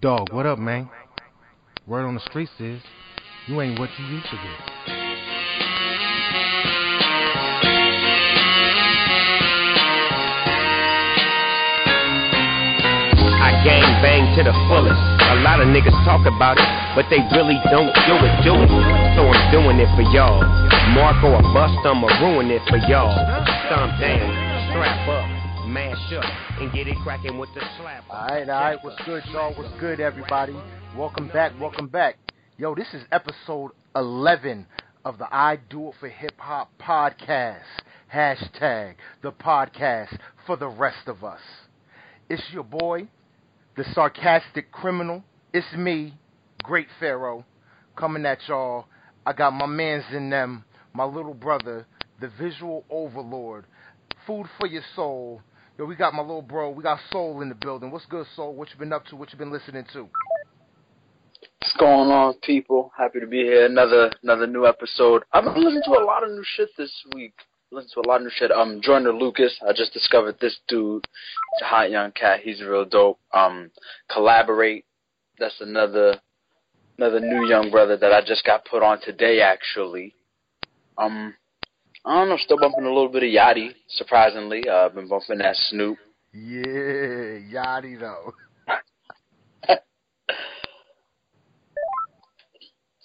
Dog, what up, man? Word on the streets is you ain't what you used to be. I gang bang to the fullest. A lot of niggas talk about it, but they really don't do it, do it. So I'm doing it for y'all. Marco or bust, I'ma ruin it for y'all. Stomp down, strap up, mash up, and get it cracking with the slap. All right, all right. What's good, y'all? What's good, everybody? Welcome back. Welcome back. Yo, this is episode 11 of the I Do It for Hip Hop podcast. Hashtag the podcast for the rest of us. It's your boy, the sarcastic criminal. It's me, Great Pharaoh, coming at y'all. I got my mans in them, my little brother, the visual overlord. Food for your soul. Yo, we got my little bro. We got Soul in the building. What's good, Soul? What you been up to? What you been listening to? What's going on, people? Happy to be here. Another another new episode. I've been listening to a lot of new shit this week. Listening to a lot of new shit. Um, Joyner Lucas. I just discovered this dude. Hot young cat. He's real dope. Um, collaborate. That's another another new young brother that I just got put on today, actually. Um, I don't know. Still bumping a little bit of Yachty. Surprisingly, uh, I've been bumping that Snoop. Yeah, Yachty though.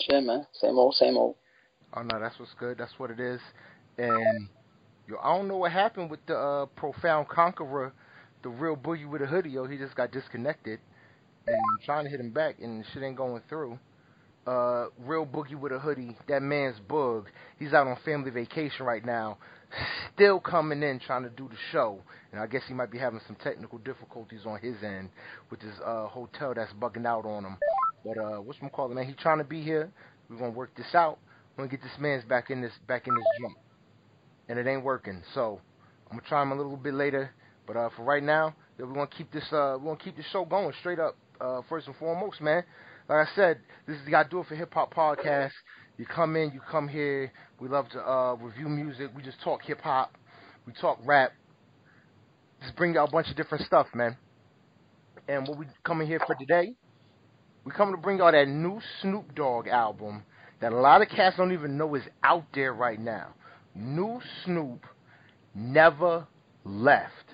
Shit, man. Same old, same old. Oh no, that's what's good. That's what it is. And yo, I don't know what happened with the uh, profound conqueror, the real boogie with a hoodie. Yo, he just got disconnected, and I'm trying to hit him back, and shit ain't going through. Uh, real boogie with a hoodie. That man's bug. He's out on family vacation right now. Still coming in trying to do the show, and I guess he might be having some technical difficulties on his end with his uh, hotel that's bugging out on him. But uh, what's my calling, man? He trying to be here. We're gonna work this out. We're gonna get this man's back in this back in this jeep, and it ain't working. So I'm gonna try him a little bit later. But uh, for right now, we're gonna keep this uh, we're gonna keep this show going straight up. Uh, first and foremost, man. Like I said, this is the I Do It for Hip Hop podcast. You come in, you come here. We love to uh, review music. We just talk hip hop. We talk rap. Just bring out a bunch of different stuff, man. And what we coming here for today? We coming to bring out that new Snoop Dogg album that a lot of cats don't even know is out there right now. New Snoop never left.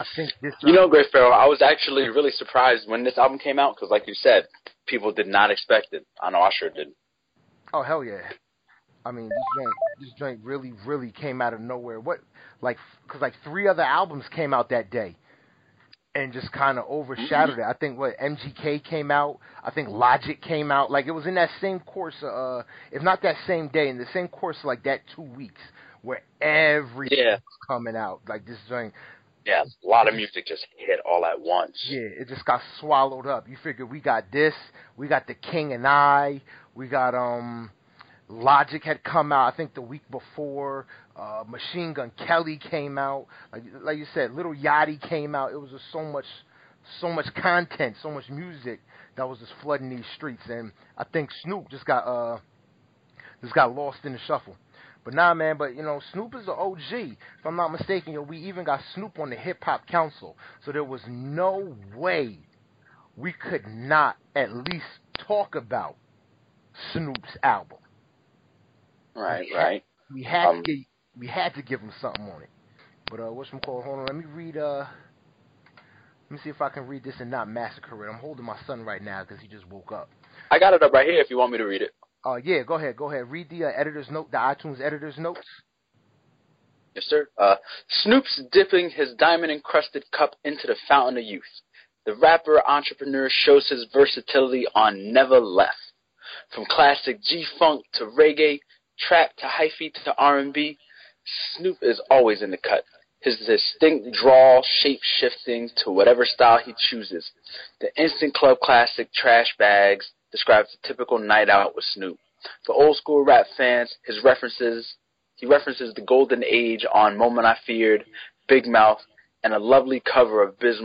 I think this. You know, Great Pharaoh, I was actually really surprised when this album came out because, like you said, people did not expect it. I know I sure did. Oh hell yeah! I mean, this joint, this joint really, really came out of nowhere. What, like, because like three other albums came out that day, and just kind of overshadowed it. I think what MGK came out. I think Logic came out. Like it was in that same course, uh, if not that same day, in the same course, like that two weeks where everything Yeah. was coming out. Like this joint, Yeah, a lot of music just hit all at once. Yeah, it just got swallowed up. You figure we got this, we got the King and I, we got um Logic had come out I think the week before, uh Machine Gun Kelly came out. Like like you said, Lil Yachty came out. It was just so much so much content, so much music that was just flooding these streets and I think Snoop just got uh just got lost in the shuffle. But nah, man. But you know, Snoop is an OG. If I'm not mistaken, yo, we even got Snoop on the Hip Hop Council. So there was no way we could not at least talk about Snoop's album. Right, We had- right. We had Um, to we had to give him something on it. But uh, what's my call? Hold on, let me read. Uh, let me see if I can read this and not massacre it. I'm holding my son right now because he just woke up. I got it up right here if you want me to read it. Uh, yeah, go ahead, go ahead. Read the uh, editor's note, the iTunes editor's notes. Yes, sir. Uh, Snoop's dipping his diamond encrusted cup into the fountain of youth. The rapper entrepreneur shows his versatility on Never Left. From classic G funk to reggae, trap to hyphy to R&B, Snoop is always in the cut. His distinct drawl, shape shifting to whatever style he chooses. The instant club classic Trash Bags describes a typical night out with Snoop. For old school rap fans, his references he references the golden age on Moment I Feared, Big Mouth, and a lovely cover of Biz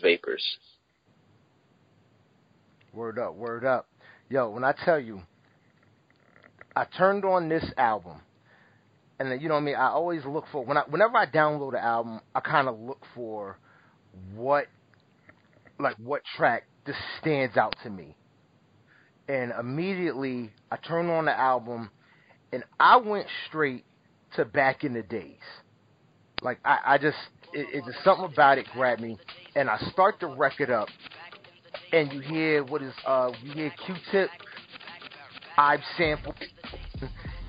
Vapors. Word up, word up. Yo, when I tell you, I turned on this album, and you know what I mean. I always look for when I whenever I download an album, I kind of look for what like what track just stands out to me. And immediately I turned on the album and I went straight to back in the days. Like I, I just it, it just something about it grabbed me and I start the record up and you hear what is uh you hear Q tip Ibe sample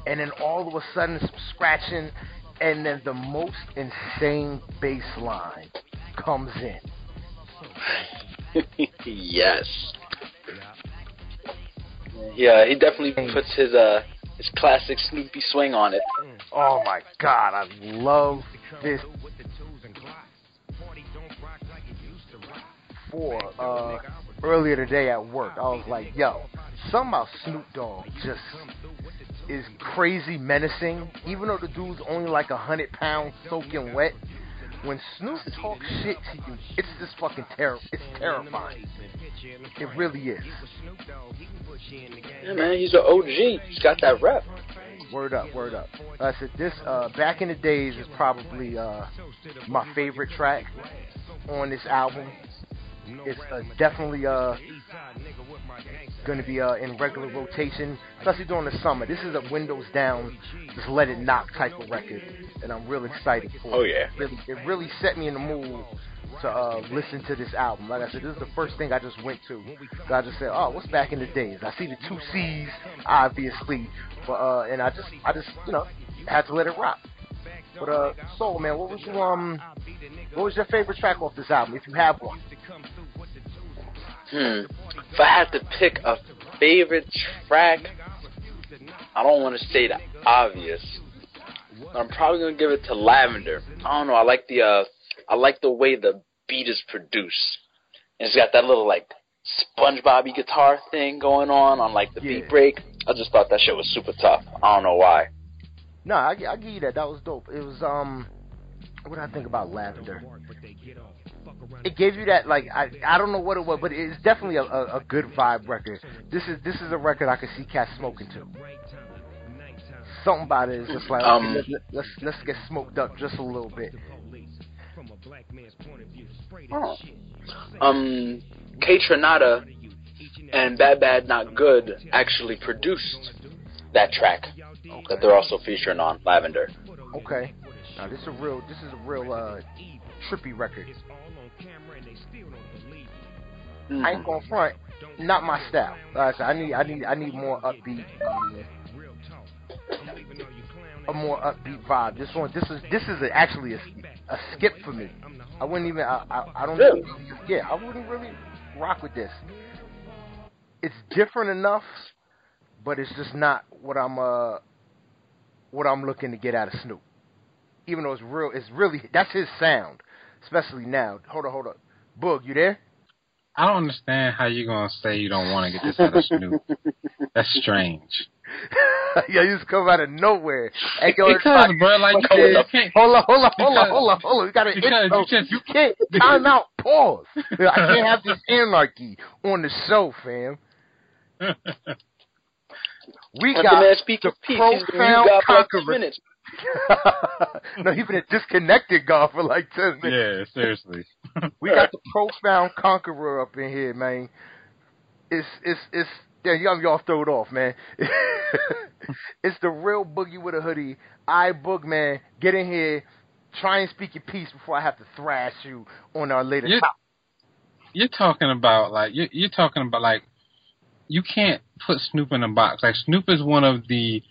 and then all of a sudden some scratching and then the most insane bass line comes in. yes. Yeah, he definitely puts his uh his classic Snoopy swing on it. Oh my god, I love this. For uh, earlier today at work, I was like, "Yo, about Snoop Dogg just is crazy menacing. Even though the dude's only like a hundred pounds soaking wet, when Snoop talks shit to you, it's just fucking terrible. It's terrifying. It really is. Yeah, man, he's an OG. He's got that rep. Word up, word up. Like I said this uh, back in the days is probably uh, my favorite track on this album. It's uh, definitely uh, going to be uh, in regular rotation, especially during the summer. This is a windows down, just let it knock type of record, and I'm really excited for. Oh yeah. It really, it really set me in the mood to uh, listen to this album. Like I said, this is the first thing I just went to. So I just said, "Oh, what's back in the days?" I see the two C's, obviously, but uh, and I just, I just, you know, had to let it rock. But uh, Soul Man, what was your um, what was your favorite track off this album, if you have one? Hmm. If I had to pick a favorite track, I don't want to say the obvious. I'm probably gonna give it to Lavender. I don't know. I like the uh, I like the way the beat is produced. And it's got that little like SpongeBob guitar thing going on on like the Yeah. beat break. I just thought that shit was super tough. I don't know why. No, I, I give you that. That was dope. It was um, what did I think about Lavender? It gave you that like I I don't know what it was, but it's definitely a, a, a good vibe record. This is this is a record I could see cats smoking to. Something about it is just like Um, let's, let's let's get smoked up just a little bit. Oh. Um, KAYTRANADA and Bad Bad Not Good actually produced that track that they're also featuring on Lavender. Okay, now this is a real this is a real uh trippy record. Mm. I ain't gonna front, not my style. Like I said, I need I need I need more upbeat. Um, a more upbeat vibe. This one, this is this is a, actually a, a skip for me. I wouldn't even. I I, I don't. Really? Yeah, I wouldn't really rock with this. It's different enough, but it's just not what I'm uh what I'm looking to get out of Snoop. Even though it's real, it's really that's his sound, especially now. Hold on, hold on. Boog, you there? I don't understand how you're gonna say you don't want to get this out of Snoop. That's strange. yeah, you just come out of nowhere. Hey, yo, Because, bro, like you, can't. Hold on, hold on, hold on, hold on, hold on. You gotta because intro. you just- you can't time out. Pause. I can't have this anarchy on the show, fam. We Let got the man speak the his piece. He's been profound mute for like two conqueror. no, he's been a disconnected guy for like ten minutes. yeah, seriously. We got the profound conqueror up in here, man. It's it's it's yeah, y'all y'all throw it off, man. it's the real boogie with a hoodie. I boog man, get in here, try and speak your piece before I have to thrash you on our later Yeah. topic. You're talking about like you're, you're talking about like you can't put Snoop in a box. Like Snoop is one of the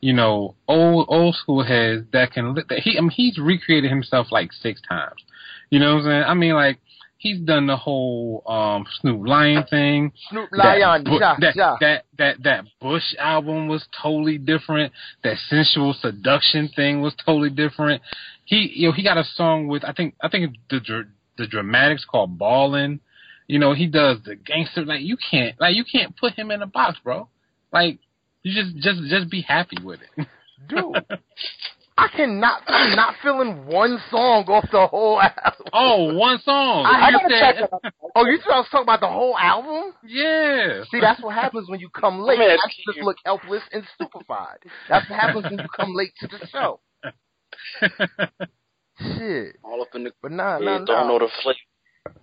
you know old old school heads that can that he I mean he's recreated himself like six times. You know what I'm saying? I mean like he's done the whole um Snoop Lion thing. Snoop That Lion, Bu- ja, that, ja. that that that Bush album was totally different. That sensual seduction thing was totally different. He you know he got a song with I think I think the the dramatics called Ballin'. You know he does the gangster like you can't like you can't put him in a box, bro. Like you just just just be happy with it. Dude, I cannot. I'm not feeling one song off the whole album. oh, one song. I- I You gotta said- check that. Oh, you trying to talk about the whole album? yeah. See, that's what happens when you come late. Man, I just cute. look helpless and stupefied. That's what happens when you come late to the show. Shit. All up in the But nah, yeah, nah, don't nah. know the flavor.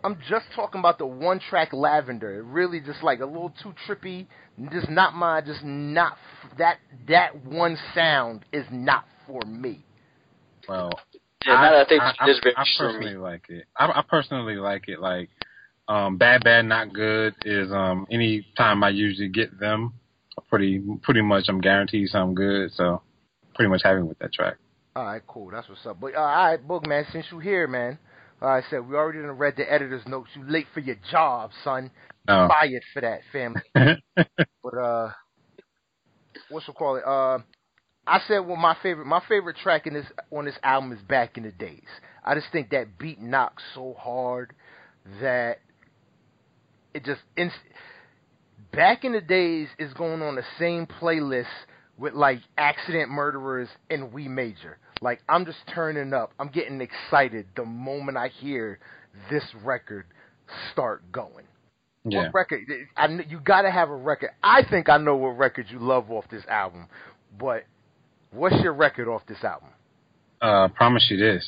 I'm just talking about the one track Lavender. It really just like a little too trippy. Just not my. Just not that that one sound is not for me. Well, Yeah, now that I think I, it is very I, I streamy. personally like it. I, I personally like it. Like, um, bad, bad, not good is um any time I usually get them, pretty pretty much I'm guaranteed something good. So, pretty much happy with that track. All right, cool. That's what's up. But uh, all right, Boog man, since you here, man. Like I said we already done read the editor's notes. You late for your job, son. No. Fired for that, family. But uh, what's it call it? Uh, I said well my favorite my favorite track in this on this album is Back in the Days. I just think that beat knocks so hard that it just inst- Back in the Days is going on the same playlist with like Accident Murderers and We Major. Like I'm just turning up. I'm getting excited the moment I hear this record start going. yeah. What record? I, you got to have a record. I think I know what record you love off this album, but what's your record off this album? Uh, promise you this.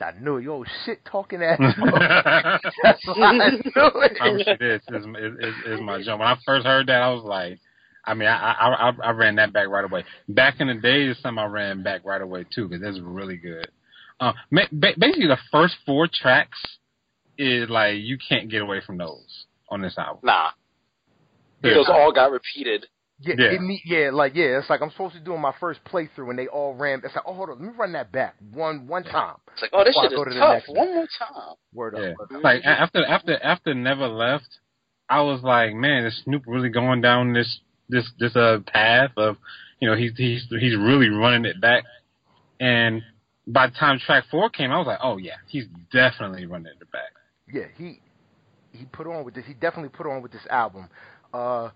I knew it. Yo, shit talking ass. That's I knew promise you this is, is, is, is my jump. When I first heard that, I was like, I mean, I, I I I ran that back right away. Back in the day, is something I ran back right away too because that's really good. Uh, basically, the first four tracks is like you can't get away from those on this album. Nah, Yeah. those all got repeated. Yeah, Yeah. me- yeah, like yeah. It's like I'm supposed to do doing my first playthrough, and they all ran. It's like, oh, hold on, let me run that back one one time. It's like, oh, this shit go to is tough. one. One more time. Word Yeah, up. word up. like after after after Never Left, I was like, man, is Snoop really going down this this this uh path of, you know, he's he's he's really running it back. And by the time track four came, I was like, oh yeah, he's definitely running it back. Yeah, he he put on with this. He definitely put on with this album. Uh,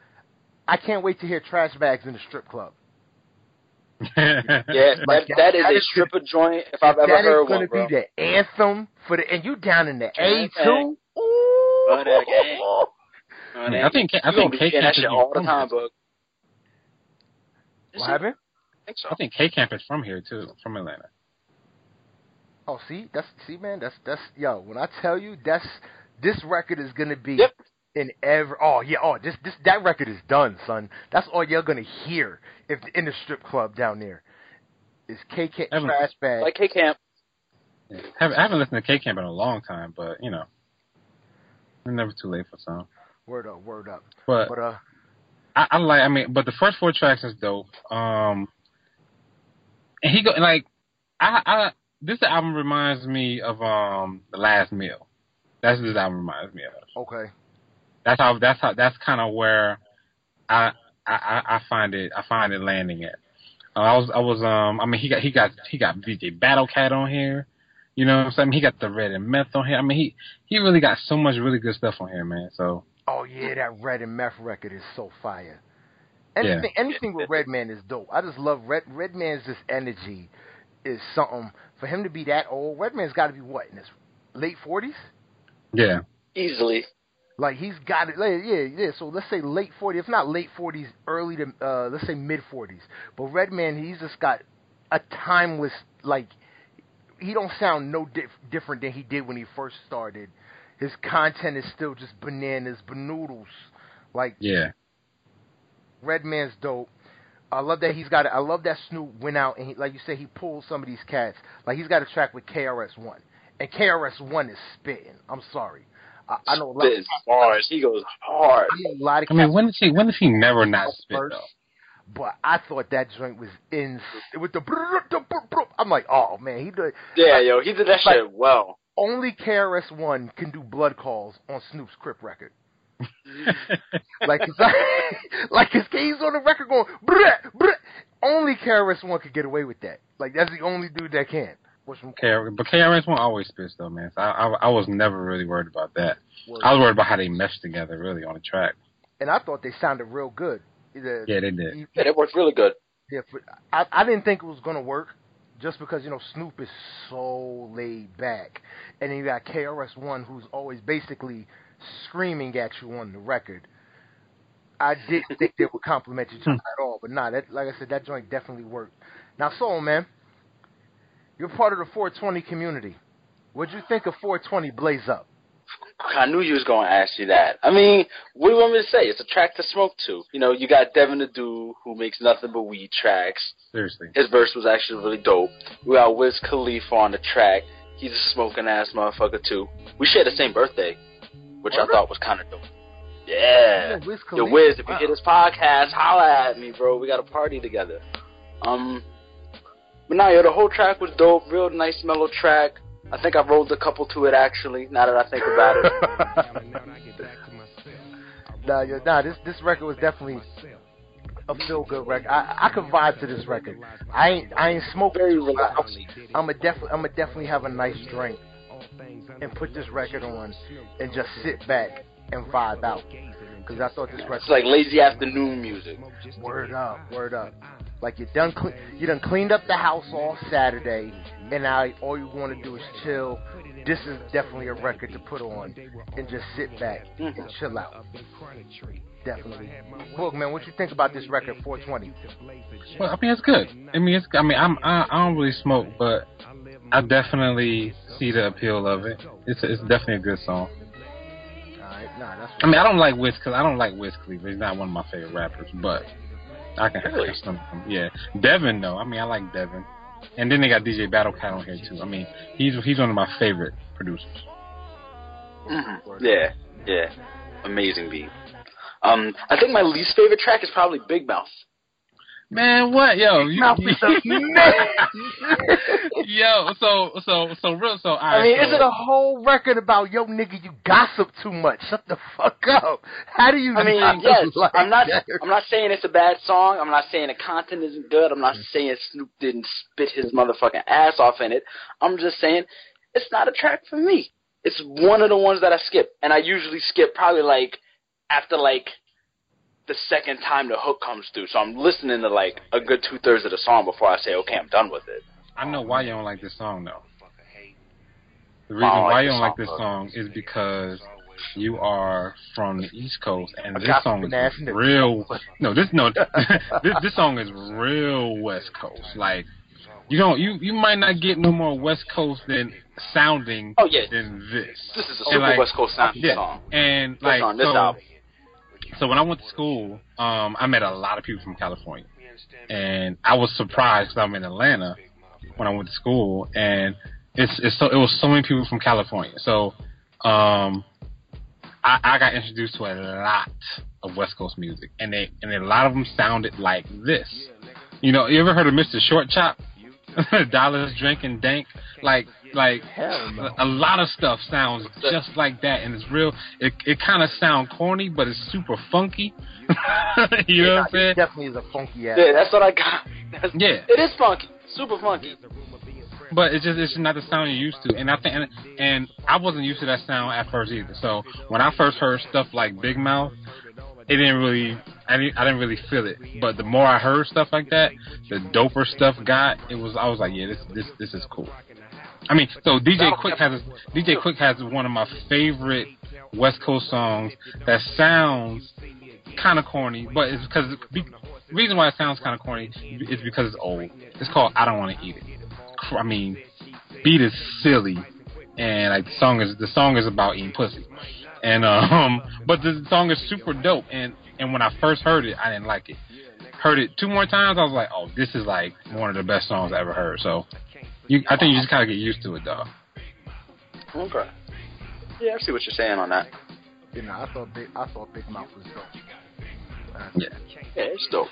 I can't wait to hear Trash Bags in the strip club. Yeah, Like, that, that is that a is- stripper joint if I've ever that heard is going to be the anthem for the, and you down in the A Gang, too. Oh, that. Ooh. You know, I think I you gonna think be K hearing Camp that is shit all the time, here. Bug. Is What it? happened? I think so. I think K Camp is from here too, from Atlanta. Oh, see, that's see, man, that's that's yo. When I tell you, that's this record is gonna be Yep. in every. Oh yeah, oh this this that record is done, son. That's all you're gonna hear if in the strip club down there. Is K Camp Trash Bag. Like K Camp. Yeah. I haven't, I haven't listened to K Camp in a long time, but you know, it's never too late for some. word up, word up. But But uh, I, I like. I mean, but the first four tracks is dope. Um, and he go like, I, I this album reminds me of um the Last Meal. That's what this album reminds me of. okay, That's how. That's how. That's kind of where I, I I find it. I find it landing at. Uh, I was I was um. I mean, he got he got he got DJ Battle Cat on here. You know what I'm saying? He got the Red and Meth on here. I mean, he he really got so much really good stuff on here, man. So Oh yeah, that Red and Meth record is so fire. Anything anything with Redman is dope. I just love Red Redman's this energy is something for him to be that old. Redman's got to be what in his late forties. yeah, Easily. Like he's got it. Like, yeah, yeah. So let's say late 40s, if not late 40s, early to uh, let's say mid 40s. But Redman, he's just got a timeless like. He don't sound no dif- different than he did when he first started. His content is still just bananas, banoodles. Like yeah. Redman's dope. I love that he's got. I love that Snoop went out and he, like you said, he pulled some of these cats. Like he's got a track with KRS One, and KRS One is spitting. I'm sorry. I, I know a lot. Spit bars. He goes hard. I lot of I mean, when did he when did he never not spit first, though? but I thought that joint was in with the. I'm like, oh man, he did. Yeah, yo, he did that Like- shit well. Only KRS One can do blood calls on Snoop's Crip record. Like, it's like, like his he's on the record going, bruh, bruh. Only KRS One could get away with that. Like that's the only dude that can. What's from KR, but KRS One always spits though, man. So I, I I was never really worried about that. I was worried about how they meshed together, really, on the track. and I thought they sounded real good. The- Yeah, they did. he- Yeah, that worked really good. Yeah, for, I, I didn't think it was gonna work, just because you know Snoop is so laid back, and then you got KRS One who's always basically screaming at you on the record. I didn't think they would compliment each other hmm. at all, but nah, that like I said, that joint definitely worked. Now, Soul Man, you're part of the 420 community. What'd you think of 420 Blaze Up? I knew you was going to ask you that. I mean, what do you want me to say? It's a track to smoke to. You know, you got Devin the Dude, who makes nothing but weed tracks. Seriously. His verse was actually really dope. We got Wiz Khalifa on the track. He's a smoking ass motherfucker too. We share the same birthday, which I thought was kind of dope. Yeah. Wiz Yo, Khalifa. Wiz, if you Wow. hear this podcast, holla at me, bro. We got a party together. Um, but now, yo, the whole track was dope. Real nice, mellow track. I think I rolled a couple to it actually. Now that I think about it. nah, yo, nah, this this record was definitely a feel good record. I I could vibe to this record. I ain't I ain't smoking. Very relaxed. I'm a definitely I'm a definitely have a nice drink and put this record on and just sit back and vibe out. Cause I thought this record It's like lazy afternoon music. Word up, word up. Like you done, you done cleaned up the house all Saturday, and now all you want to do is chill. This is definitely a record to put on and just sit back and mm-hmm. chill out. Definitely. Boog man, what you think about this record, 420? Well, I mean, it's good. I mean, it's. I mean, I'm. I, I don't really smoke, but I definitely see the appeal of it. It's. It's definitely a good song. All right, nah, that's. I mean, I don't like Wiz because I don't like Wiz Khalifa. He's not one of my favorite rappers, but I can Really? have some. Yeah, Devin though. I mean, I like Devin, and then they got DJ Battlecat on here too. I mean, he's he's one of my favorite producers. hmm Yeah, yeah. Amazing beat. Um, I think my least favorite track is probably Big Mouth. Man, what, yo? You, Mouth is a man. yo, so so so real. So I alright, mean, so, is it a whole record about yo nigga? You gossip too much. Shut the fuck up. How do you? I mean, not yes, like I'm not. that? I'm not saying it's a bad song. I'm not saying the content isn't good. I'm not saying Snoop didn't spit his motherfucking ass off in it. I'm just saying it's not a track for me. It's one of the ones that I skip, and I usually skip probably like after like the second time the hook comes through. So I'm listening to like a good two thirds of the song before I say, okay, I'm done with it. I know why you don't like this song though. The reason like why you don't like this song is because you are from the East Coast, and this song is real. No, this no, this this song is real West Coast. Like you don't you you might not get no more West Coast than sounding Oh, yeah. than this. This is a And, super like, West Coast sounding Yeah, song. and This like on this so, album. So when I went to school, um, I met a lot of people from California, and I was surprised because I'm in Atlanta when I went to school, and it's it's so it was so many people from California. So, um, I, I got introduced to a lot of West Coast music, and they and a lot of them sounded like this. You know, you ever heard of Mr. Short Khop? Dollars drinking dank, like like no. a lot of stuff sounds just like that, and it's real. It it kind of sound corny, but it's super funky. you know what I'm saying? definitely is a funky ass. Yeah, that's what I got. That's, Yeah. It is funky. Super funky. But it's just it's just not the sound you're used to, and I think and, and I wasn't used to that sound at first either. So when I first heard stuff like Big Mouth, it didn't really I didn't I didn't really feel it. But the more I heard stuff like that, the doper stuff got. It was I was like, yeah, this this this is cool. I mean, so DJ Quik has a, DJ Quik has one of my favorite West Coast songs that sounds kind of corny, but it's because the reason why it sounds kind of corny is because it's old. It's called I Don't Want to Eat It. I mean, beat is silly, and like the song is the song is about eating pussy, and um, but the song is super dope. And and when I first heard it, I didn't like it. Heard it two more times, I was like, oh, this is like one of the best songs I ever heard. So, you, I think you just kind of get used to it, though. Okay. Yeah, I see what you're saying on that. You know, I thought Big, I thought Big Mouth was dope. Uh, Yeah. Yeah, it's dope.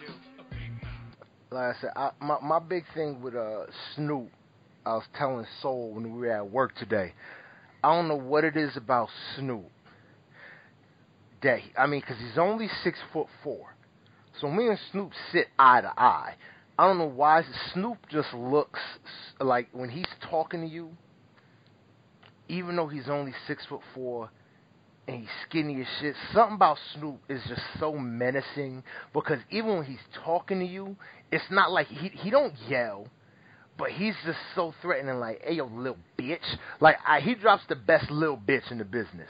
Like I said, I, my my big thing with uh Snoop, I was telling Soul when we were at work today. I don't know what it is about Snoop. He, I mean, because he's only six foot four, so me and Snoop sit eye to eye. I don't know why Snoop just looks like when he's talking to you, even though he's only six foot four and he's skinny as shit. Something about Snoop is just so menacing because even when he's talking to you, it's not like he he don't yell, but he's just so threatening. Like, hey, yo, little bitch. Like, I, he drops the best little bitch in the business.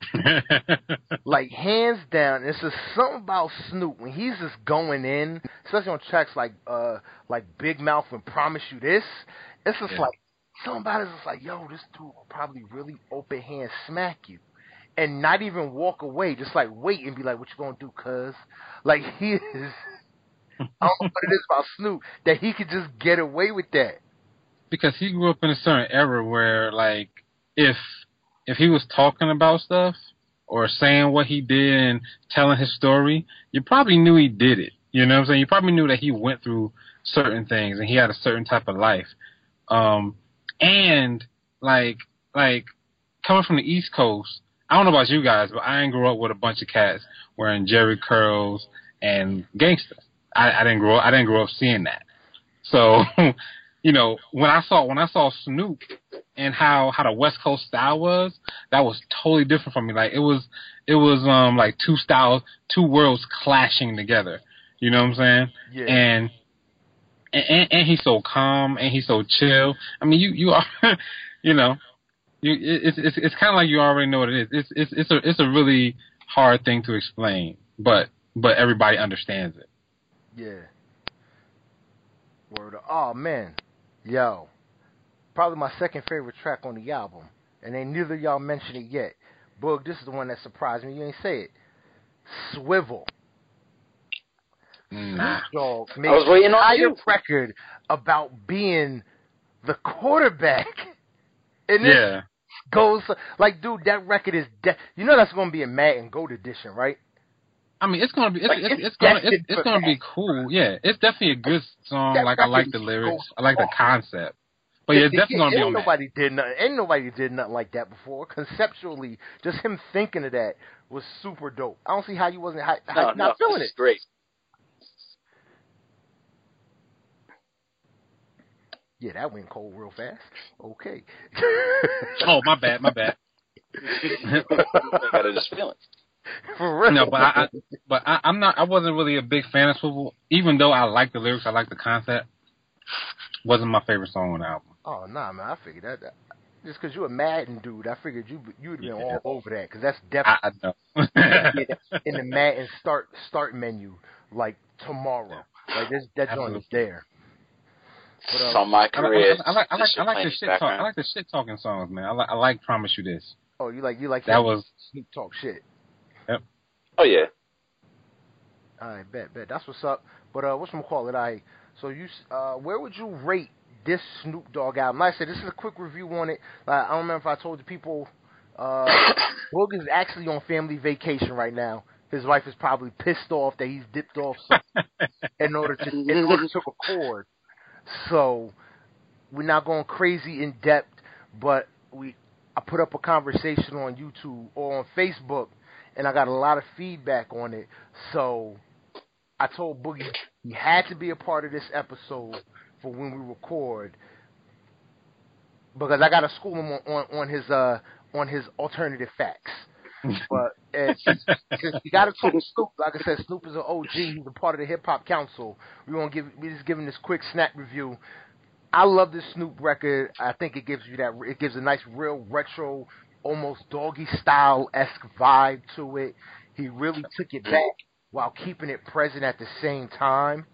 Like, hands down, it's just something about Snoop when he's just going in, especially on tracks like uh like Big Mouth and Promise You This. It's just Yeah. like something about it is like, yo, this dude will probably really open hand smack you. And not even walk away, just like wait and be like, "What you gonna do, cuz?" Like he is. I don't know what it is about Snoop that he could just get away with that. Because he grew up in a certain era where, like, if if he was talking about stuff or saying what he did and telling his story, you probably knew he did it. You know what I'm saying? You probably knew that he went through certain things and he had a certain type of life. Um, and like, like coming from the East Coast, I don't know about you guys, but I didn't grow up with a bunch of cats wearing Jheri curls and gangsters. I, I didn't grow up, I didn't grow up seeing that. So, you know, when I saw when I saw Snoop and how how the West Coast style was, that was totally different from me. Like it was it was um like two styles, two worlds clashing together. You know what I'm saying? Yeah. And and, and he's so calm and he's so chill. I mean, you you are, you know, you it's it's it's kind of like you already know what it is. It's it's it's a it's a really hard thing to explain, but but everybody understands it. Yeah. Word. Of, Oh man, yo, probably my second favorite track on the album, and ain't neither of y'all mentioned it yet. Boog, this is the one that surprised me. You ain't say it. Swivel. Nah. Dog made I was waiting on you. record about being the quarterback. And this Yeah. goes like, dude, that record is de- you know that's gonna be a Madden Gold edition, right? I mean, it's gonna be it's Like, it's, it's it's gonna it's, it's gonna be cool. Yeah, it's definitely a good song. That like I like the lyrics. I like the oh. concept. But yeah, it's definitely gonna be ain't on that. nobody did nothing. Ain't nobody did nothing like that before. Conceptually, just him thinking of that was super dope. I don't see how you wasn't how, how No, you no, not feeling it. great. Yeah, that went cold real fast. Okay. Oh, my bad, my bad. I got it just feeling. For real. No, but I, I but I, I'm not. I wasn't really a big fan of Swivel, even though I like the lyrics. I like the concept. Wasn't my favorite song on the album. Oh nah, man. I figured that. that just because you're a Madden dude, I figured you you'd been Yeah. all over that because that's I, definitely I know. in the Madden start start menu like tomorrow. Like this that joint is Absolutely. there. But, From my I, career. I, I, like I like I like playing the shit talk. I like the shit talking songs, man. I like I like Promise You This. oh, you like you like That was Snoop talk shit. Oh yeah. All right, bet, bet. That's what's up. But uh, what's gonna call it? I so you uh, where would you rate this Snoop Dogg album? Like I said, this is a quick review on it. Like, I don't remember if I told the people. Uh, Boog is actually on family vacation right now. His wife is probably pissed off that he's dipped off in order to in order to record. So we're not going crazy in depth, but we I put up a conversation on YouTube or on Facebook, and I got a lot of feedback on it. So I told Boogie he had to be a part of this episode for when we record because I got to school him on, on, on his uh on his alternative facts. But you got to talk to Snoop, like I said, Snoop is an OG. He's a part of the Hip Hop Council. We want to give we just giving this quick snap review. I love this Snoop record. I think it gives you that. It gives a nice, real retro, almost doggy style esque vibe to it. He really took it back while keeping it present at the same time.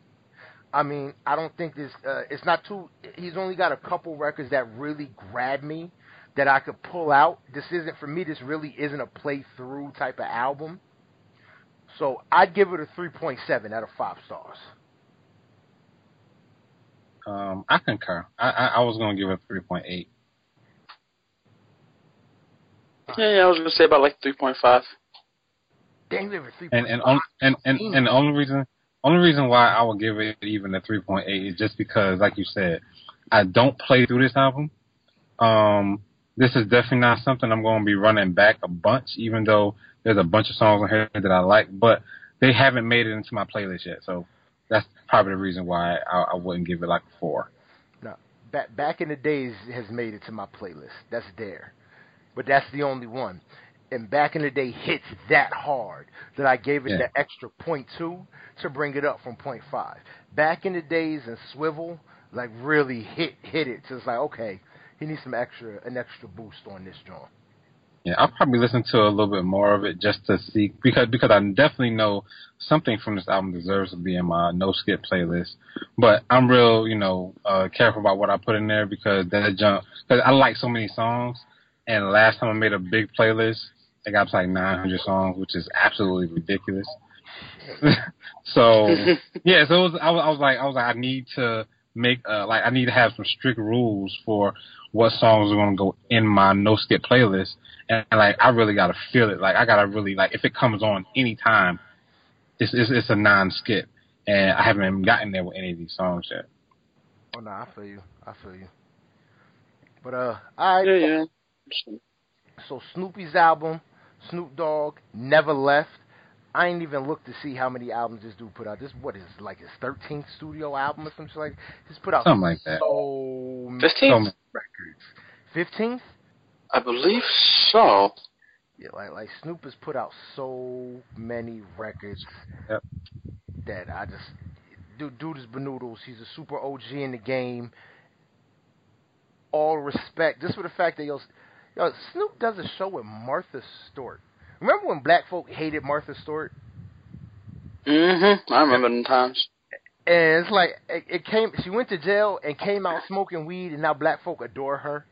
I mean, I don't think this. Uh, it's not too. He's only got a couple records that really grab me that I could pull out. This isn't for me. This really isn't a play through type of album. So I'd give it a three point seven out of five stars. um I concur. I I, I was gonna give it three point eight. Yeah, yeah, I was gonna say about like three point five. Dang, give it three And and on, and and and the only reason only reason why I would give it even a three point eight is just because, like you said, I don't play through this album. Um, this is definitely not something I'm going to be running back a bunch, even though there's a bunch of songs on here that I like, but they haven't made it into my playlist yet. So that's probably the reason why I, I wouldn't give it like a four. No, back back in the days has made it to my playlist. That's there, but that's the only one. And back in the day hits that hard that I gave it Yeah. the extra point two to bring it up from point five. Back in the days and swivel like really hit hit it. So it's like okay, he needs some extra an extra boost on this joint. Yeah, I'll probably listen to a little bit more of it just to see because because I definitely know something from this album deserves to be in my no skip playlist. But I'm real, you know, uh, careful about what I put in there because that jump because I like so many songs. And last time I made a big playlist, I got like 900 songs, which is absolutely ridiculous. so yeah, so it was, I was I was like I was like I need to make uh, like I need to have some strict rules for what songs are going to go in my no skip playlist, and, and like I really got to feel it. Like I got to really like if it comes on anytime, it's it's, it's a non skip, and I haven't even gotten there with any of these songs yet. Oh no, I feel you. I feel you. But uh, all right. Yeah, yeah. So Snoopy's album, Snoop Dogg, Never Left. I ain't even looked to see how many albums this dude put out. This what is like his thirteenth studio album or something like. He's put out Something like that. so many Fifteenth, records. Fifteenth. I believe so. Yeah, like like Snoop has put out so many records Yep. that I just dude dude is benoodles. He's a super OG in the game. All respect, just for the fact that yo, yo Snoop does a show with Martha Stewart. Remember when black folk hated Martha Stewart? Mm-hmm. I remember them times. And it's like it, it came. She went to jail and came out smoking weed, and now black folk adore her.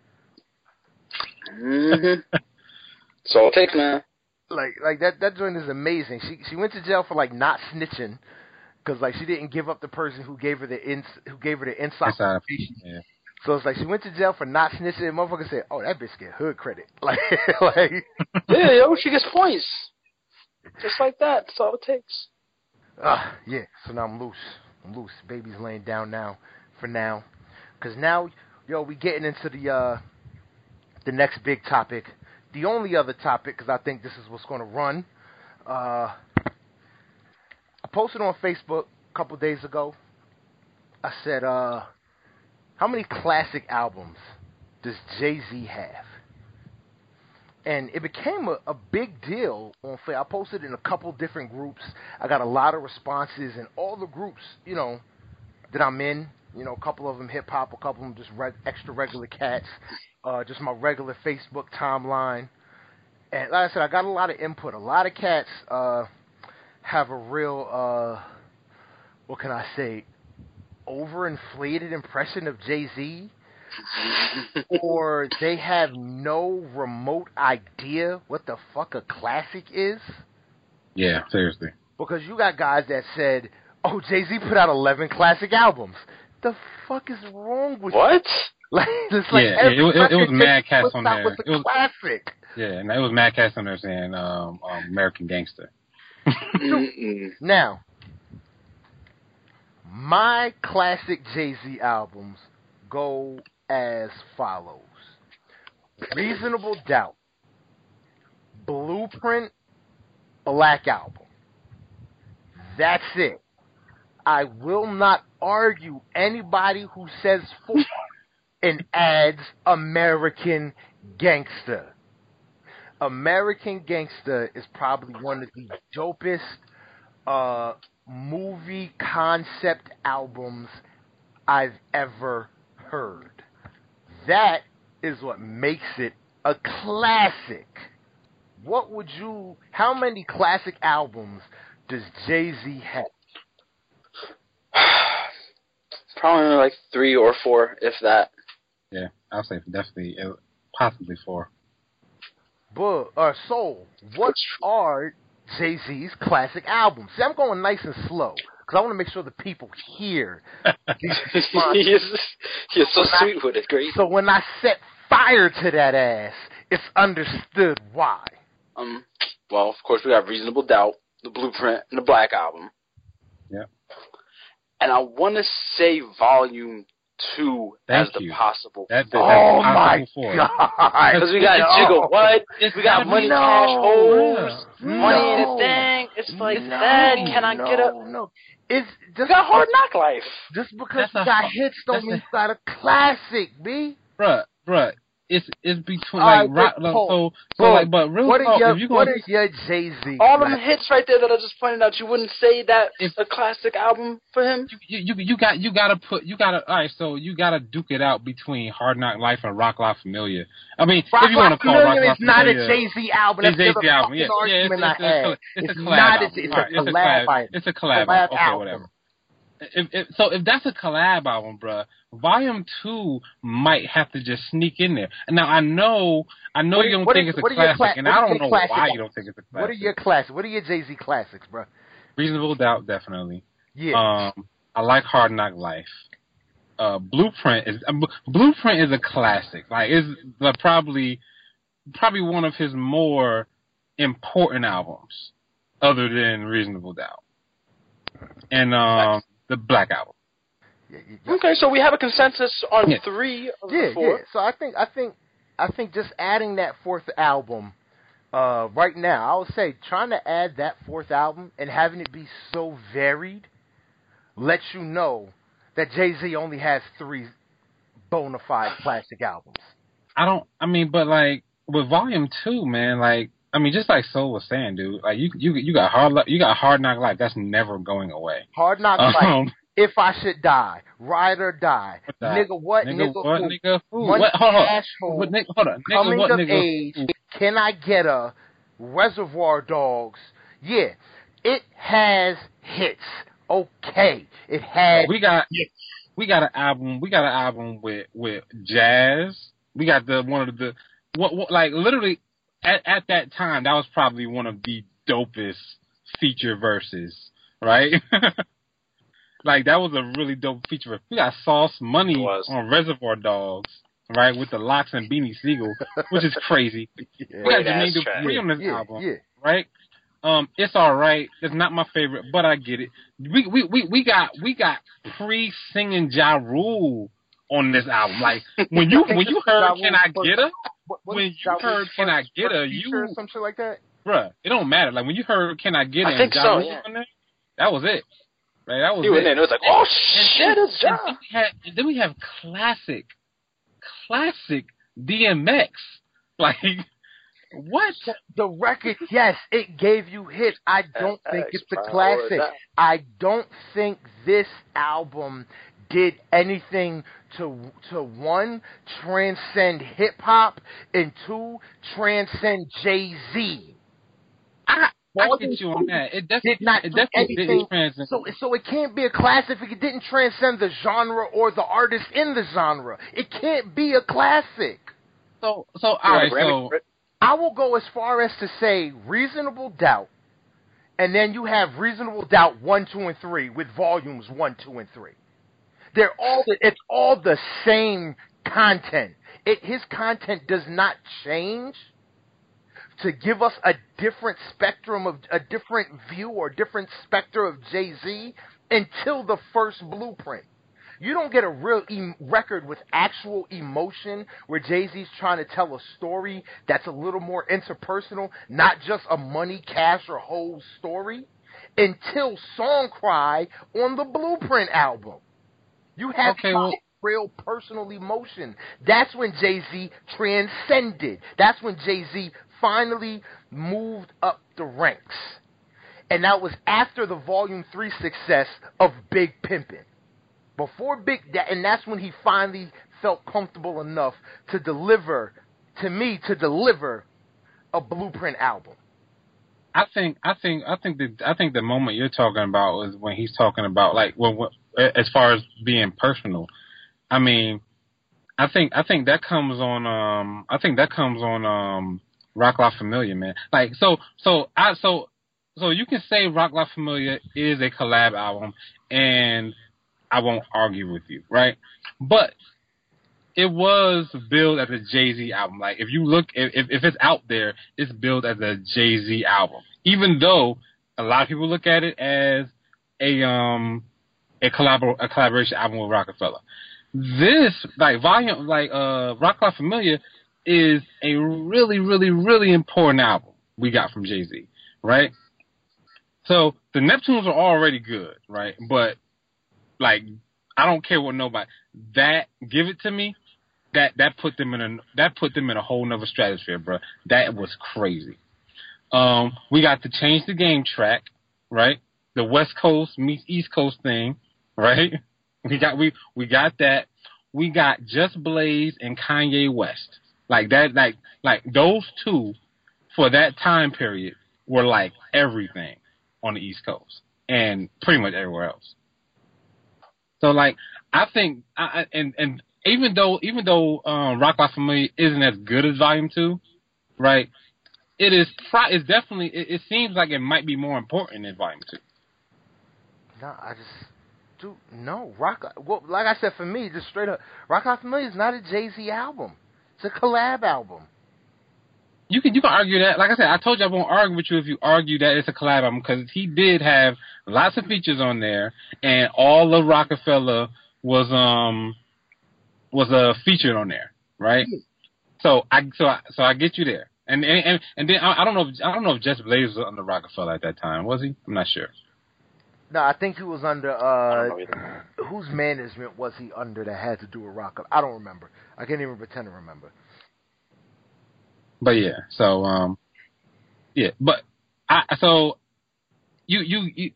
Mm-hmm. That's all it takes, man. like like that that joint is amazing. She she went to jail for like not snitching because like she didn't give up the person who gave her the ins who gave her the inside Inside, information. yeah. So it's like she went to jail for not snitching. And motherfucker said, "Oh, that bitch get hood credit." Like like Yeah, yo, she gets points. Just like that. That's all it takes. ah yeah. So now I'm loose. I'm loose. Baby's laying down now for now, because now yo we getting into the uh the next big topic. The only other topic, because I think this is what's going to run. Uh, I posted on Facebook a couple days ago. I said, uh, how many classic albums does Jay Z have? And it became a, a big deal on Facebook. I posted in a couple different groups. I got a lot of responses, and all the groups, you know, that I'm in, you know, a couple of them hip hop, a couple of them just reg- extra regular cats, uh, just my regular Facebook timeline. And like I said, I got a lot of input. A lot of cats uh, have a real, uh, what can I say, overinflated impression of Jay Z, or they have no remote idea what the fuck a classic is. Yeah, seriously. Because you got guys that said, "Oh, Jay Z put out eleven classic albums." The fuck is wrong with you? What? Like, it's like Yeah, it- it- it was mad cats on there. was a It was- classic. Yeah, and it was Mad Cats on there saying um, um, American Gangster. Now, my classic Jay Z albums go as follows Reasonable Doubt, Blueprint, Black Album. That's it. I will not argue anybody who says four and adds American Gangster. American Gangster is probably one of the dopest uh, movie concept albums I've ever heard. That is what makes it a classic. What would you? How many classic albums does Jay Z have? Probably like three or four, if that. Yeah, I'll say definitely, uh, possibly four. But uh, Soul, what are Jay Z's classic album. See, I'm going nice and slow because I want to make sure the people hear. these responses. you're, you're so sweet with it, great. so when I set fire to that ass, it's understood why. Um, well, of course, we got Reasonable Doubt, The Blueprint, and The Black Album. Yeah. And I want to say Volume 2 Thank as the possible. That, that, oh that's my possible four. god! Because we got No. Jigga What? It's We got Money be- Cash oh, No. Holes. No. Money in No. a Thing. It's like no, that. Can I no, get up? No, it's just We got Hard Knock Life. Just because That's you a- got hits don't mean a- you got a classic, b. Bruh, bruh, it's it's between like right, rock. like, so so Paul, like, but real what are talk, your if you what gonna are your Jay Z? All them hits right there that I just pointed out, you wouldn't say that If- a classic album for him? you, you you got you gotta put you gotta all right. So you gotta duke it out between Hard Knock Life and Roc La Familia. I mean, Rock if you want to call Rock Familia La is not a Jay Z album. It's That's the Jay-Z album. fucking Yeah, yeah, it's, argument it's, I had. it's, it's, It's a collab not a- album. it's a Right, it's a collab collab. album. It's a collab. Collab album. Okay, whatever. If, if, so if that's a collab album, bruh, Volume Two might have to just sneak in there. Now I know, I know What you don't think it's a what are your classic, cla- and I don't know classic why you don't think it's a classic. What are your classics? What are your Jay Z classics, bro? Reasonable Doubt, definitely. Yeah. Um, I like Hard Knock Life. Uh, Blueprint is uh, Blueprint is a classic. Like, is the probably probably one of his more important albums, other than Reasonable Doubt, and um, the Black Album. yeah, yeah, yeah. Okay, so we have a consensus on Yeah. three of Yeah, the four. yeah. So I think I think I think just adding that fourth album uh, right now, I would say trying to add that fourth album and having it be so varied lets you know that Jay Z only has three bona fide classic albums. I don't. I mean, but like with Volume Two, man, like I mean, just like Soul was saying, dude, like you you you got hard you got Hard Knock Life. That's never going away. Hard Knock Life, Um, If I Should Die, Ride or Die? Nigga What, nigga, Nigga, what, Who, nigga, who? What? Hold on. Cash Hole, What, nigga, hold on. Nigga, Coming what, of nigga? Age, Can I Get a Reservoir Dogs? Yeah, it has hits. Okay, it has. We got we got an album. We got an album with with jazz. We got the one of the what, what like literally at at that time that was probably one of the dopest feature verses, right? like that was a really dope feature. We got Sauce Money on Reservoir Dogs, right, with the LOX and Beanie Sigel, which is crazy. yeah, We got Great Jermaine ass. Dupri on this yeah, album yeah. right? Um, it's all right. It's not my favorite, but I get it. We we we, we got we got pre singing Ja Rule on this album. Like when you when you heard Can I Get Her, What, what when is you heard Can I Get Her, you- feature or some shit like that. bruh, it don't matter. Like when you heard Can I Get Her, I think so, yeah. on that was it. Right, that was He went it. in. It was like, oh And shit, then- it's Ja. and then we have- and then we have classic, classic DMX. Like what? The record, yes, it gave you hits. I don't think it's a X-Power, classic. I don't think this album did anything to to one transcend hip hop and two transcend Jay Z. I I Volume get you on that. It Did not it definitely anything. transcend. So so it can't be a classic if it didn't transcend the genre or the artist in the genre. It can't be a classic. So so all You want right. a Grammy So? I will go as far as to say reasonable doubt, and then you have reasonable doubt one, two, and three with volumes one, two, and three. They're all the, it's all the same content. It his content does not change to give us a different spectrum of a different view or different specter of Jay Z until the first blueprint. You don't get a real record with actual emotion where Jay Z's trying to tell a story that's a little more interpersonal, not just a money, cash, or whole story, until Song Cry on the Blueprint album. You have Okay, well- real personal emotion. That's when Jay Z transcended. That's when Jay Z finally moved up the ranks. And that was after the Volume 3 success of Big Pimpin'. Before Big, and that's when he finally felt comfortable enough to deliver, to me, to deliver a Blueprint album. I think I think I think the I think the moment you're talking about is when he's talking about like when, when as far as being personal. I mean, I think I think that comes on um I think that comes on um Roc La Familia, man. Like so so I so so you can say Roc La Familia is a collab album and I won't argue with you, right? But it was billed as a Jay Z album. Like if you look, if if it's out there, it's billed as a Jay Z album. Even though a lot of people look at it as a um a collabor a collaboration album with Roc-A-Fella. This like volume like uh Roc La Familia is a really really really important album we got from Jay Z, right? So the Neptunes are already good, right? But like I don't care what nobody that give it to me that that put them in a that put them in a whole nother stratosphere, bro. That was crazy. Um, we got to change the game track, right? The West Coast meets East Coast thing, right? We got we we got that. We got Just Blaze and Kanye West. Like that, like like those two for that time period were like everything on the East Coast and pretty much everywhere else. So like I think I, and and even though even though um, Roc La Familia isn't as good as Volume Two, right? It is pro- it's definitely it, it seems like it might be more important than Volume Two. No, I just dude, no Rock. Well, like I said, for me, just straight up, Roc La Familia is not a Jay Z album. It's a collab album. You can you can argue that. Like I said, I told you I won't argue with you if you argue that it's a collab album because he did have lots of features on there, and all of Roc-A-Fella was um was uh, featured on there, right? So I so I, so I get you there, and and and, and then I, I don't know if I don't know if Just Blaze was under Roc-A-Fella at that time, was he? I'm not sure. No, I think he was under uh whose management was he under that had to do a Rock? Up? I don't remember. I can't even pretend to remember. But yeah, so um, yeah, but I so you you, you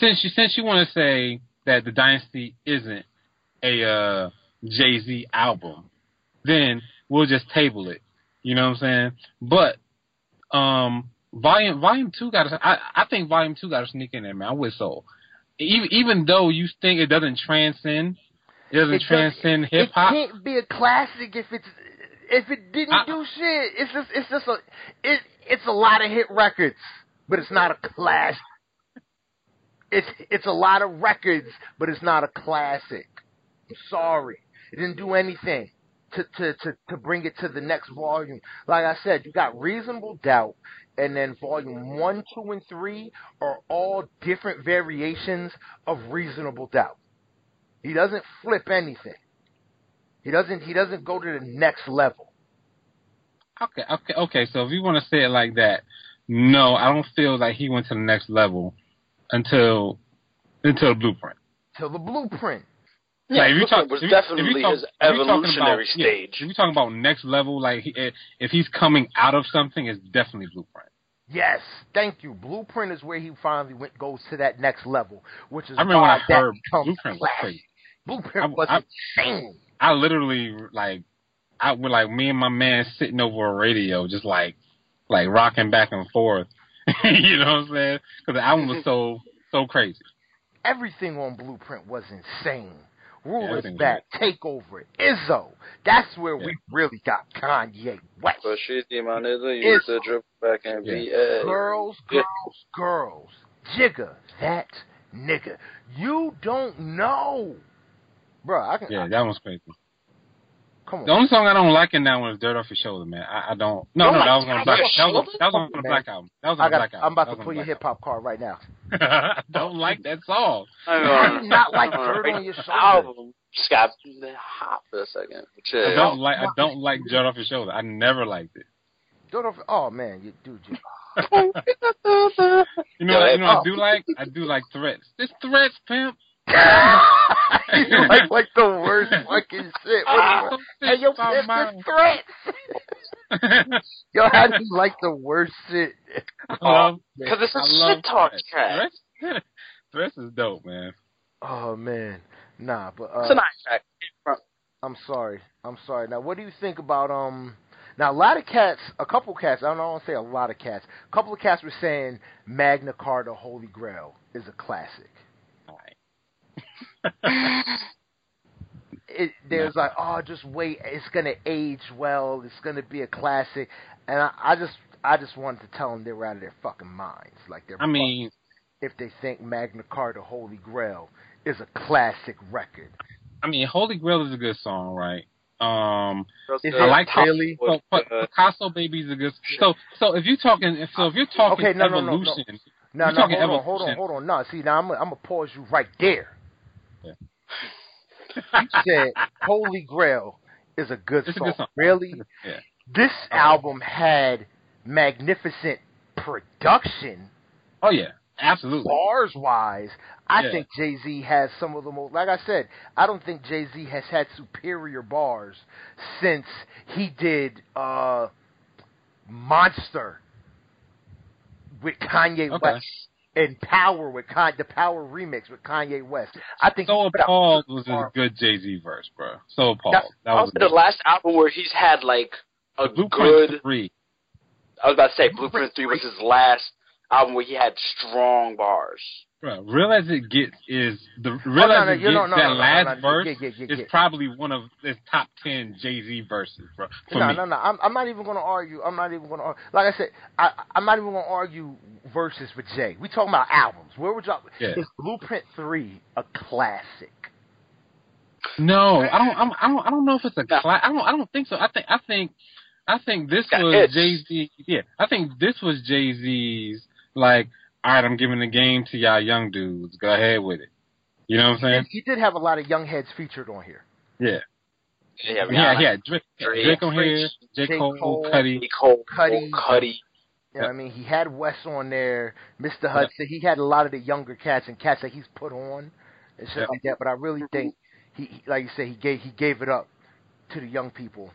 since you since you want to say that the Dynasty isn't a uh, Jay Z album, then we'll just table it. You know what I'm saying? But um, volume volume two got. I, I think volume two got to sneak in there, man. I'm with Soul. Even even though you think it doesn't transcend, it doesn't It transcend hip hop. It can't be a classic if it's if it didn't I- do shit. It's just it's just a it it's a lot of hit records, but it's not a classic. It's it's a lot of records, but it's not a classic. I'm sorry, it didn't do anything to to to to bring it to the next volume. Like I said, you got reasonable doubt. And then volume one, two, and three are all different variations of reasonable doubt. He doesn't flip anything. He doesn't. He doesn't go to the next level. Okay, okay, okay. So if you want to say it like that, no, I don't feel like he went to the next level until until the Blueprint. Till the blueprint. Yeah, like, if you Blueprint talk, was if you- if definitely you talk- his if you're talking evolutionary about- yeah, stage. if you're talking about next level, like if he's coming out of something, it's definitely Blueprint. Yes, thank you. Blueprint is where he finally went goes to that next level, which is I remember when why I that heard becomes Blueprint was crazy. Blueprint I- was I- insane. I literally like, I would like me and my man sitting over a radio, just like, like rocking back and forth. you know what I'm saying? Because the album was so so crazy. Everything on Blueprint was insane. Rule is everything back, take over it. Izzo. That's where we really got Kanye West. But shit, my nigga, you It's- used to drip back and be uh, Girls, Yeah. girls, girls. Jigga, that nigga. You don't know. Bro, I can Yeah, that one's crazy. Come on. The only song I don't like in that one is "Dirt Off Your Shoulder," man. I, I don't. No, Don't no, that was on Dirt Black. Off That was, that was on the Black album. That was on I the got. Black album. I'm about to pull your hip hop card right now. I don't like that song. I do not like Dirt on Your Shoulder? Album. Just got hot for a second. I don't like. I don't like "Dirt Off Your Shoulder." I never liked it. Dirt off. Oh man, you dude. You, You know, what, you know, what I Oh. do like. I do like threats. This threats, pimp. You like like the worst fucking shit. What is it? Hey, yo, Stop it's threats. Yo, how do you like the worst shit? I love Because it's a I shit talk threats. track. Threats, threats is dope, man. Oh man, nah, but It's uh, a nice track. I'm sorry. I'm sorry. Now, what do you think about um? Now, a lot of cats, a couple cats. I don't want to say a lot of cats. A couple of cats were saying Magna Carta, Holy Grail, is a classic. All right. It, there's like, oh, just wait, it's gonna age well. It's gonna be a classic. And I, I just, I just wanted to tell them they were out of their fucking minds. Like they're I mean, if they think Magna Carta, Holy Grail is a classic record. I mean, Holy Grail is a good song, right? Um, Is I it like how- so, but Picasso Baby is a good. So, so if you're talking, so if you're talking Okay, no, no, no, no. evolution, No, You're no, talking hold on, hold on, hold on. No, see, now I'm, I'm gonna pause you right there. Yeah. You said Holy Grail is a good It's a song. good song. Really? Yeah. This album had magnificent production. oh yeah, Absolutely. bars wise, I Yeah. think Jay Z has some of the most. Like I said, I don't think Jay Z has had superior bars since he did uh Monster with Kanye Okay. West and Power with Kanye, the Power remix with Kanye West. I think So he put out appalled was a good Jay Z verse, bro. So appalled. That- That was the last album where he's had like a Blueprint good. three. I was about to say Blueprint Three was his last album where he had strong bars. Bro, real as it gets is the Oh, real no, as it gets. no, that last verse is probably one of his top ten Jay Z verses, bro. No, me. no, no. I'm, I'm not even going to argue. I'm not even going to. Argue. like I said, I, I'm not even going to argue verses with Jay. We talking about albums. Where would y'all? Yeah. Is Blueprint Three a classic? No, I don't. I'm, I don't. I don't know if it's a No. class. I don't. I don't think so. I think. I think. I think this was. Jay Z. Yeah, I think this was Jay Z's. Like, all right, I'm giving the game to y'all young dudes. Go ahead with it. You know what I'm saying? He did have a lot of young heads featured on here. Yeah. Yeah, Yeah, yeah. Drake, Drake, Drake on here. J. J. Cole, Cole, Cudi. J. Cole, Cudi. Cuddy. You know what I mean? He had Wes on there, Mr. Hudson. He had a lot of the younger cats and cats that he's put on and shit Yeah. like that. But I really think he, he, like you said, he gave he gave it up to the young people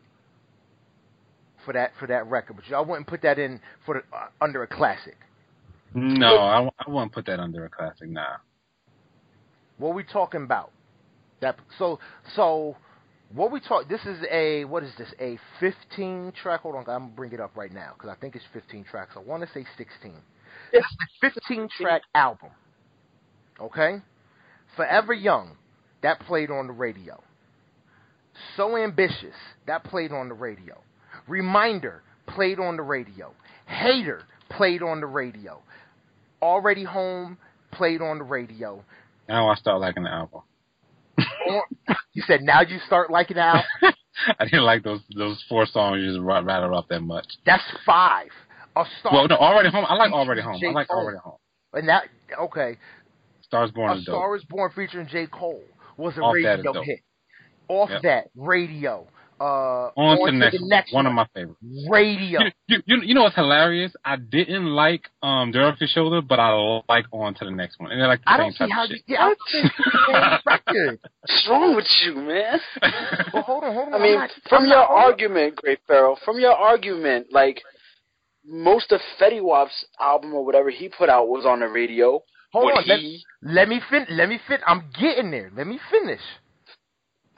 for that for that record. But y'all wouldn't put that in for the, uh, under a classic. No, I, I wouldn't put that under a classic. Nah. What we talking about? That so so what we talk. This is a what is this? A 15 track. Hold on, I'm gonna bring it up right now because I think it's 15 tracks. I want to say 16. It's a 15 track album. Okay, Forever Young, that played on the radio. So Ambitious, that played on the radio. Reminder, played on the radio. Hater, played on the radio. Already Home, played on the radio. Now I start liking the album. You said now you start liking the album. I didn't like those those four songs you just ra- rattled off that much. That's five. A star. Well, no, already home. I like already home. I like Cole. already home. And that okay. Stars Born A is. Star is Born featuring J. Cole was a Off radio hit. Off Yep. that radio. Uh, On, to the next, one. one of my favorites. radio. You, you, you know what's hilarious? I didn't like um Dirt Off Your Shoulder, but I like On to the Next one. And they're like the I same don't see type how of you. shit. Yeah, I don't think it's the same record. What's wrong with you, man? Well, hold on, hold on. I mean, not, from I'm your not, argument, Great Pharaoh, from your argument, like most of Fetty Wap's album or whatever he put out was on the radio. Hold when on. Let, let me fin. Let me fin. I'm getting there. Let me finish.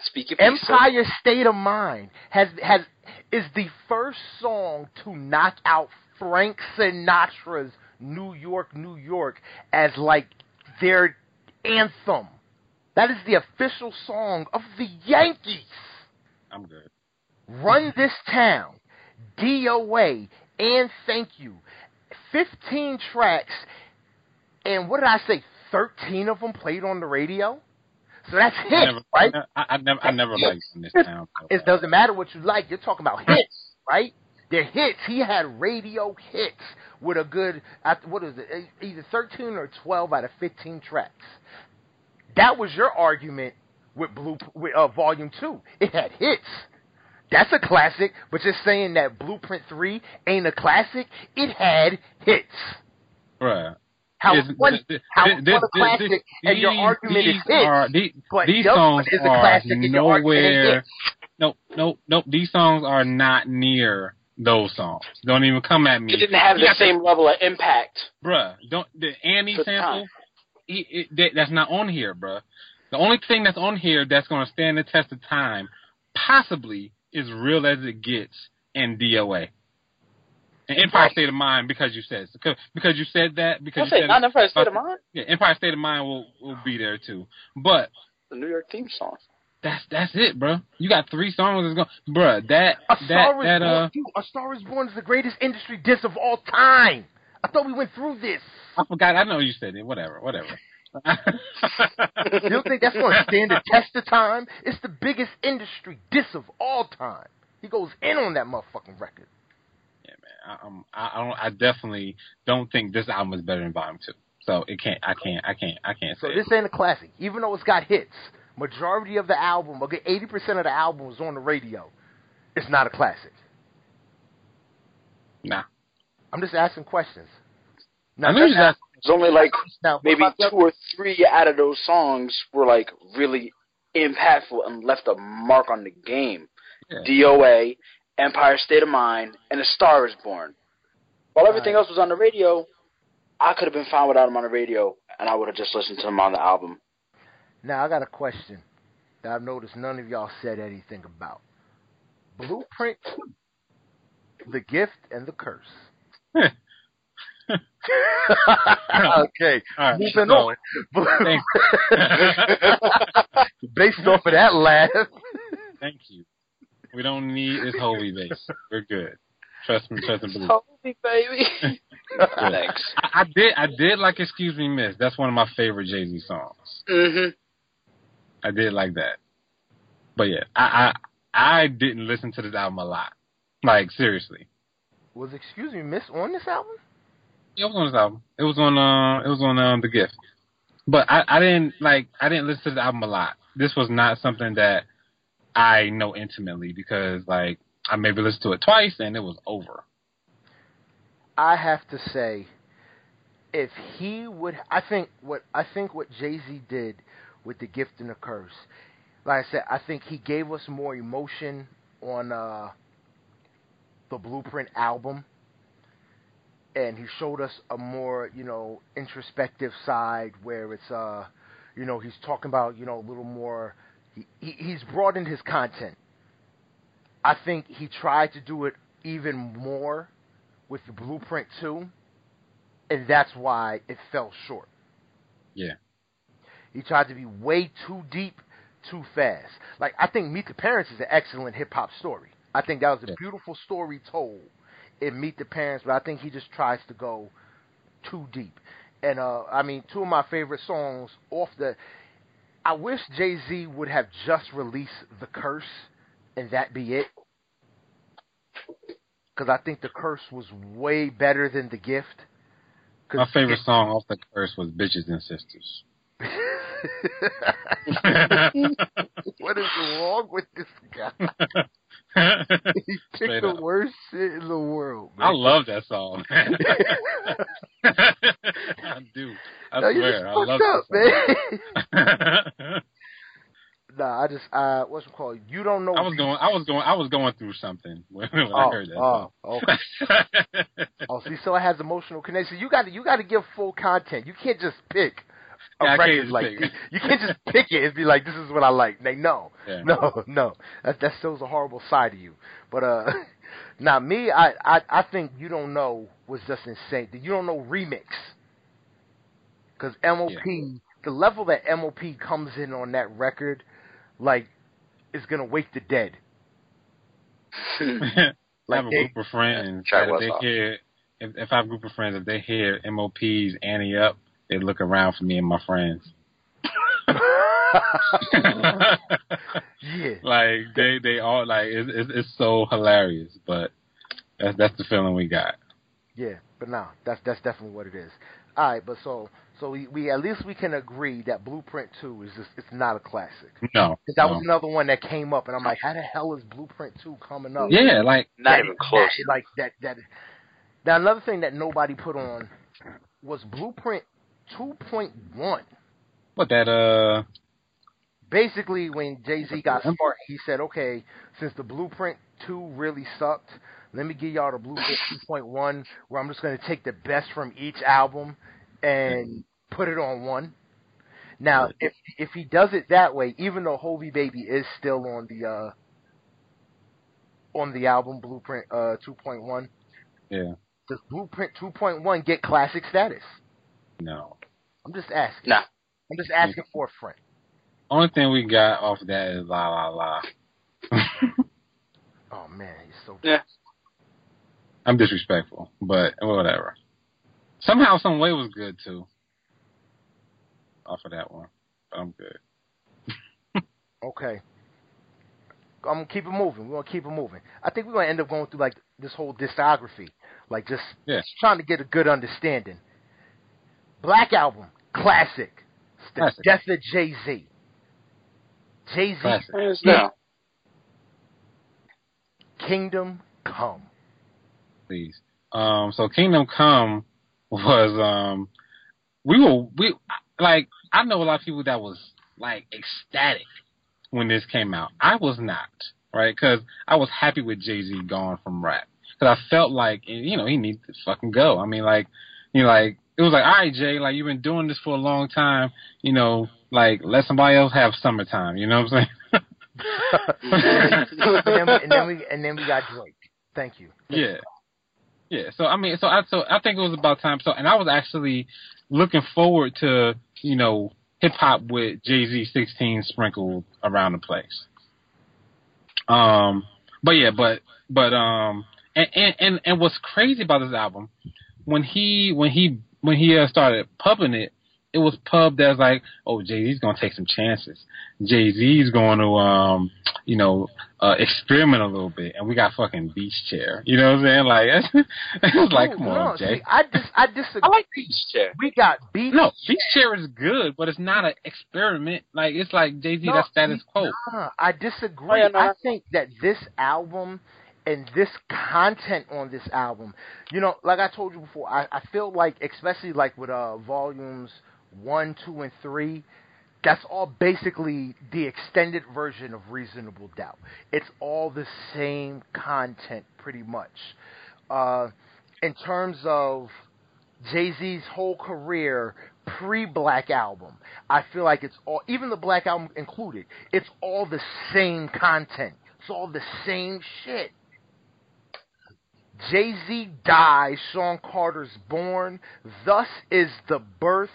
Speak your piece. Empire State of Mind has has is the first song to knock out Frank Sinatra's New York, New York as like their anthem. That is the official song of the Yankees. I'm good. Run This Town, DOA, and Thank You. 15 tracks, and what did I say? 13 of them played on the radio? So that's I hits, never, right? I, I never, I never liked this town. It doesn't matter what you like. You're talking about hits, right? They're hits. He had radio hits with a good, I- what is it, either 13 or 12 out of 15 tracks. That was your argument with Blue, with uh, Volume 2. It had hits. That's a classic, but just saying that Blueprint 3 ain't a classic, it had hits. Bruh. How Is- one, th- th- how th- one this- a classic, this- and your these- argument these is hits. Are, these, these songs is a are classic, and your argument is nowhere. hits. Nope, nope, nope. These songs are not near those songs. Don't even come at me. It didn't have You the got same level of impact. bruh. Don't the Annie the sample? He, it, that, that's not on here, bruh. The only thing that's on here that's going to stand the test of time, possibly, is "Real as It Gets" and DOA. And Empire Right. State of Mind because you said because, because you said that because I you say said not Empire State of Mind, yeah, Empire State of Mind will will be there too. But the New York theme song. that's that's it, bro. You got three songs that's going, bruh. That A that Star is that Born, uh, dude, A Star is Born is the greatest industry diss of all time. I thought we went through this. I forgot. I know you said it. Whatever, whatever. You don't think that's going to stand the test of time? It's the biggest industry diss of all time. He goes in on that motherfucking record. Yeah, man. I, um, I, I don't. I definitely don't think this album is better than Volume Two. So it can't. I can't. I can't. I can't So say. this it. ain't a classic, even though it's got hits. Majority of the album, okay, eighty percent of the album was on the radio. It's not a classic. Nah. I'm just asking questions. Now, I know you now, asked There's only like Now, maybe two or three out of those songs were like really impactful and left a mark on the game. Yeah. DOA, Empire State of Mind, and A Star Is Born. While everything Right. else was on the radio, I could have been fine without him on the radio, and I would have just listened to him on the album. Now I got a question that I've noticed none of y'all said anything about. Blueprint, the gift, and the curse. okay, All right, moving so- on. Thank- Based off of that laugh, Thank you. We don't need this holy base. We're good. Trust me, trust and believe. Hovi Baby. Thanks. I, I did I did like Excuse Me Miss. That's one of my favorite Jay Z songs. hmm I did like that. But yeah, I, I I didn't listen to this album a lot. Like seriously. was excuse me, Miss on this album? It was on this album. It was on uh it was on um The Gift. But I, I didn't like I didn't listen to the album a lot. This was not something that I know intimately because like I maybe listened to it twice and it was over. I have to say, if he would, I think what I think what Jay Z did with the gift and the curse, like I said, I think he gave us more emotion on uh, the Blueprint album, and he showed us a more you know introspective side where it's uh, you know, he's talking about you know a little more. He, he he's broadened his content. I think he tried to do it even more with the Blueprint 2, and that's why it fell short. Yeah. He tried to be way too deep, too fast. Like I think Meet the Parents is an excellent hip hop story. I think that was a Yeah. beautiful story told in Meet the Parents, but I think he just tries to go too deep. And uh I mean, two of my favorite songs off the I wish Jay Z would have just released The Curse and that be it. Because I think The Curse was way better than The Gift. My favorite song off the curse was Bitches and Sisters. what is wrong with this guy? He picked the up. worst shit in the world. I love that song. I do. I no, you just swear. I love fucked up, that man. song. nah, I just uh, what's it called? You don't know. I was going. I was going. I was going through something when, when I Oh, heard that. oh, song. okay. Oh, see, so it has emotional connection. You got to you got to give full content. You can't just pick a Yeah, record like pick. you, you can't just pick it and be like, "This is what I like." Like, no, Yeah. no, no. That that shows a horrible side of you. But uh, now me, I, I I think you don't know was just insane. You don't know remix because MOP, the level that MOP comes in on that record, like, is gonna wake the dead. I have a group of friends Try if they hear, if, if I have a group of friends, if they hear MOP's Ante Up, they look around for me and my friends. yeah. like they they all like it's, it's it's so hilarious, but that's that's the feeling we got. Yeah, but no, that's that's definitely what it is. All right, but so so we, we at least we can agree that Blueprint Two is just it's not a classic. No, 'Cause that no. was another one that came up, and I'm like, how the hell is Blueprint Two coming up? yeah, like Not That- even close. that- like that that. Now another thing that nobody put on was Blueprint 2.1. what that uh Basically, when Jay Z got smart, he said, "Okay, since the Blueprint 2 really sucked, let me give y'all the Blueprint 2.1, where I'm just going to take the best from each album and put it on one." Now, if if he does it that way, even though Hovi Baby is still on the uh on the album Blueprint uh 2.1, yeah does Blueprint 2.1 get classic status? no. I'm just asking. Nah. I'm just asking for a friend. Only thing we got off of that is la la la. Oh man, he's so Yeah. I'm disrespectful, but whatever. Somehow, some way was good too. Off of that one, but I'm good. Okay. I'm gonna keep it moving. We're gonna keep it moving. I think we're gonna end up going through like this whole discography, like just, Yeah. just trying to get a good understanding. Black album, classic. It's the Classic. death of Jay Z. Jay Z, Classic. Kingdom Come. please. Um, so Kingdom Come was um, we were we like I know a lot of people that was like ecstatic when this came out. I was not right because I was happy with Jay Z gone from rap because I felt like you know he needs to fucking go. I mean like you know like it was like all right Jay like you've been doing this for a long time you know like let somebody else have summertime. You know what I'm saying? and, then, and then we and then we got Drake. Thank you. Yeah. Yeah, so I mean, so I so I think it was about time. So, and I was actually looking forward to you know hip hop with Jay Z sixteen sprinkled around the place. Um, but yeah, but but um, and and and, and what's crazy about this album when he when he when he uh, started pubbing it, it was pubbed as like, oh, Jay Z's gonna take some chances. Jay Z's going to, um, you know, uh, experiment a little bit, and we got fucking Beach Chair. You know what I'm saying? Like, it's like, come no, on, Jay. See, I dis- I disagree. I like Beach Chair. We got Beach. No, Beach Chair is good, but it's not an experiment. Like, it's like Jay Z. No, that's status quo. Nah, I disagree. Oh, yeah, no, I I- think that this album and this content on this album, you know, like I told you before, I, I feel like, especially like with uh volumes one, two, and three, that's all basically the extended version of Reasonable Doubt. It's all the same content, pretty much. Uh, in terms of Jay Z's whole career pre Black Album, I feel like it's all, even the Black Album included, it's all the same content. It's all the same shit. Jay Z dies, Sean Carter's born. Thus is the birth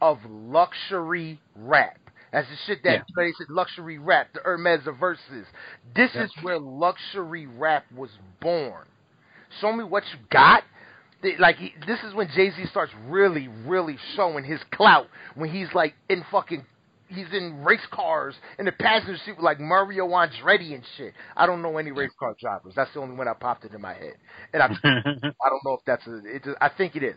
of luxury rap. That's the shit that Yeah. they said luxury rap, the Hermes of verses. This Yeah. is where luxury rap was born. Show me what you got. Like he, this is when Jay Z starts really, really showing his clout when he's like in fucking, he's in race cars in the passenger seat with like Mario Andretti and shit. I don't know any race car drivers. That's the only one that popped it in my head, and I, I don't know if that's a. It I think it is.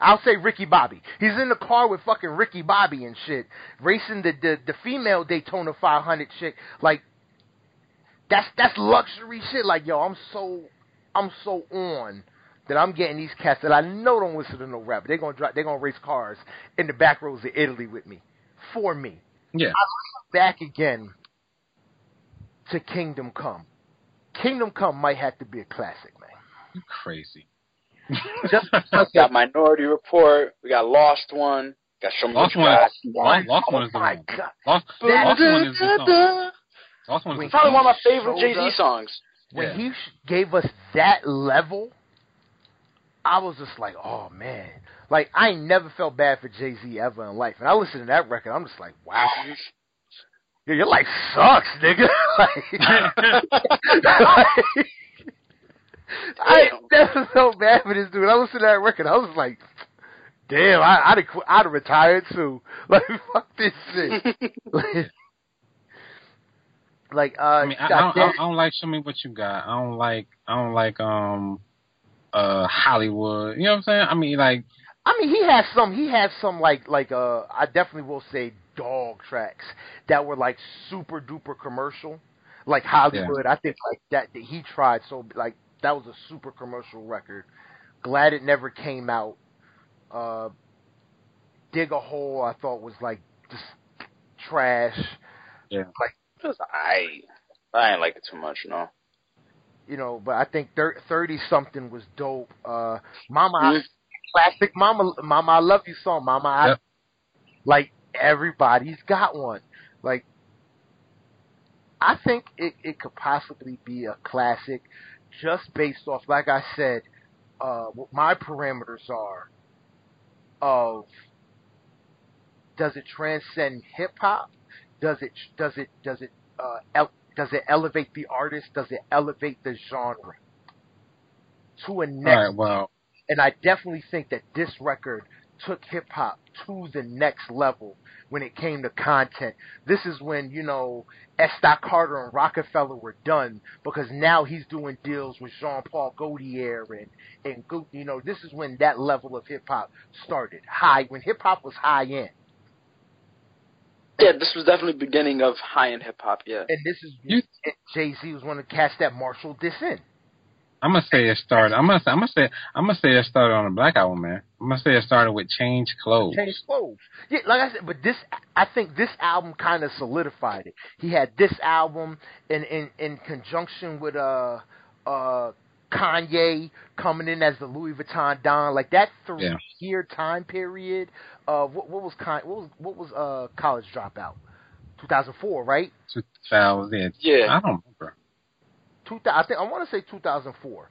I'll say Ricky Bobby. He's in the car with fucking Ricky Bobby and shit, racing the the, the female Daytona 500 chick. Like that's that's luxury shit. Like yo, I'm so I'm so on that I'm getting these cats that I know don't listen to no rap. They're gonna drive, they're gonna race cars in the back roads of Italy with me, for me. yeah. I Back again to Kingdom Come. Kingdom Come might have to be a classic, man. You crazy. Just We got Minority Report. We got Lost One. Got Show Me Lost What You one, Lost, Lost oh one is the oh my one. god. Lost, That- Lost one is the song. Lost one is the Probably song. one of my favorite Jay Z songs. when Yeah. he gave us that level, I was just like, oh man. Like I ain't never felt bad for Jay Z ever in life, and I listen to that record, I'm just like, wow, yeah, your life sucks, nigga. like, I ain't never felt bad for this dude. I listened to that record, I was like, damn, I, I'd have, qu- I'd have retired too. Like fuck this shit. like, like, uh, I mean, I, I, don't, I, don't, I don't like show me what you got. I don't like. I don't like um, uh, Hollywood. You know what I'm saying? I mean, like, I mean, he has some. He has some like like uh. I definitely will say dog tracks that were like super duper commercial, like Hollywood. I think like that, that he tried so like that was a super commercial record. Glad it never came out. Uh, Dig a hole. I thought was like just trash. yeah. It was I. I ain't like it too much, no. You know, but I think thirty something was dope. Uh, Mama, I- Mhm. Classic Mama, Mama, I love you song. Mama, I, like everybody's got one. Like, I think it it could possibly be a classic, just based off, like I said, uh, what my parameters are of does it transcend hip hop? Does it does it does it uh, el- does it elevate the artist? Does it elevate the genre to a next right. Well, and I definitely think that this record took hip hop to the next level when it came to content. This is when, you know, Stock Carter and Roc-A-Fella were done because now he's doing deals with Jean Paul Gaultier and, and you know, this is when that level of hip hop started. High, when hip hop was high end. Yeah, this was definitely the beginning of high end hip hop. Yeah. And this is, You- Jay Z was one of the cats that marshaled this in. I'm gonna say it started. I'm gonna say, I'm gonna say I'm gonna say it started on a Black Album, man. I'm gonna say it started with Change Clothes. Change clothes. Yeah, like I said, but this I think this album kind of solidified it. He had this album in in in conjunction with uh uh Kanye coming in as the Louis Vuitton Don, like that three Yeah. year time period. Uh, what, what was Con- what was what was uh college dropout? 2004, right? 2000. Yeah. I don't remember. Two, I think I want to say 2004.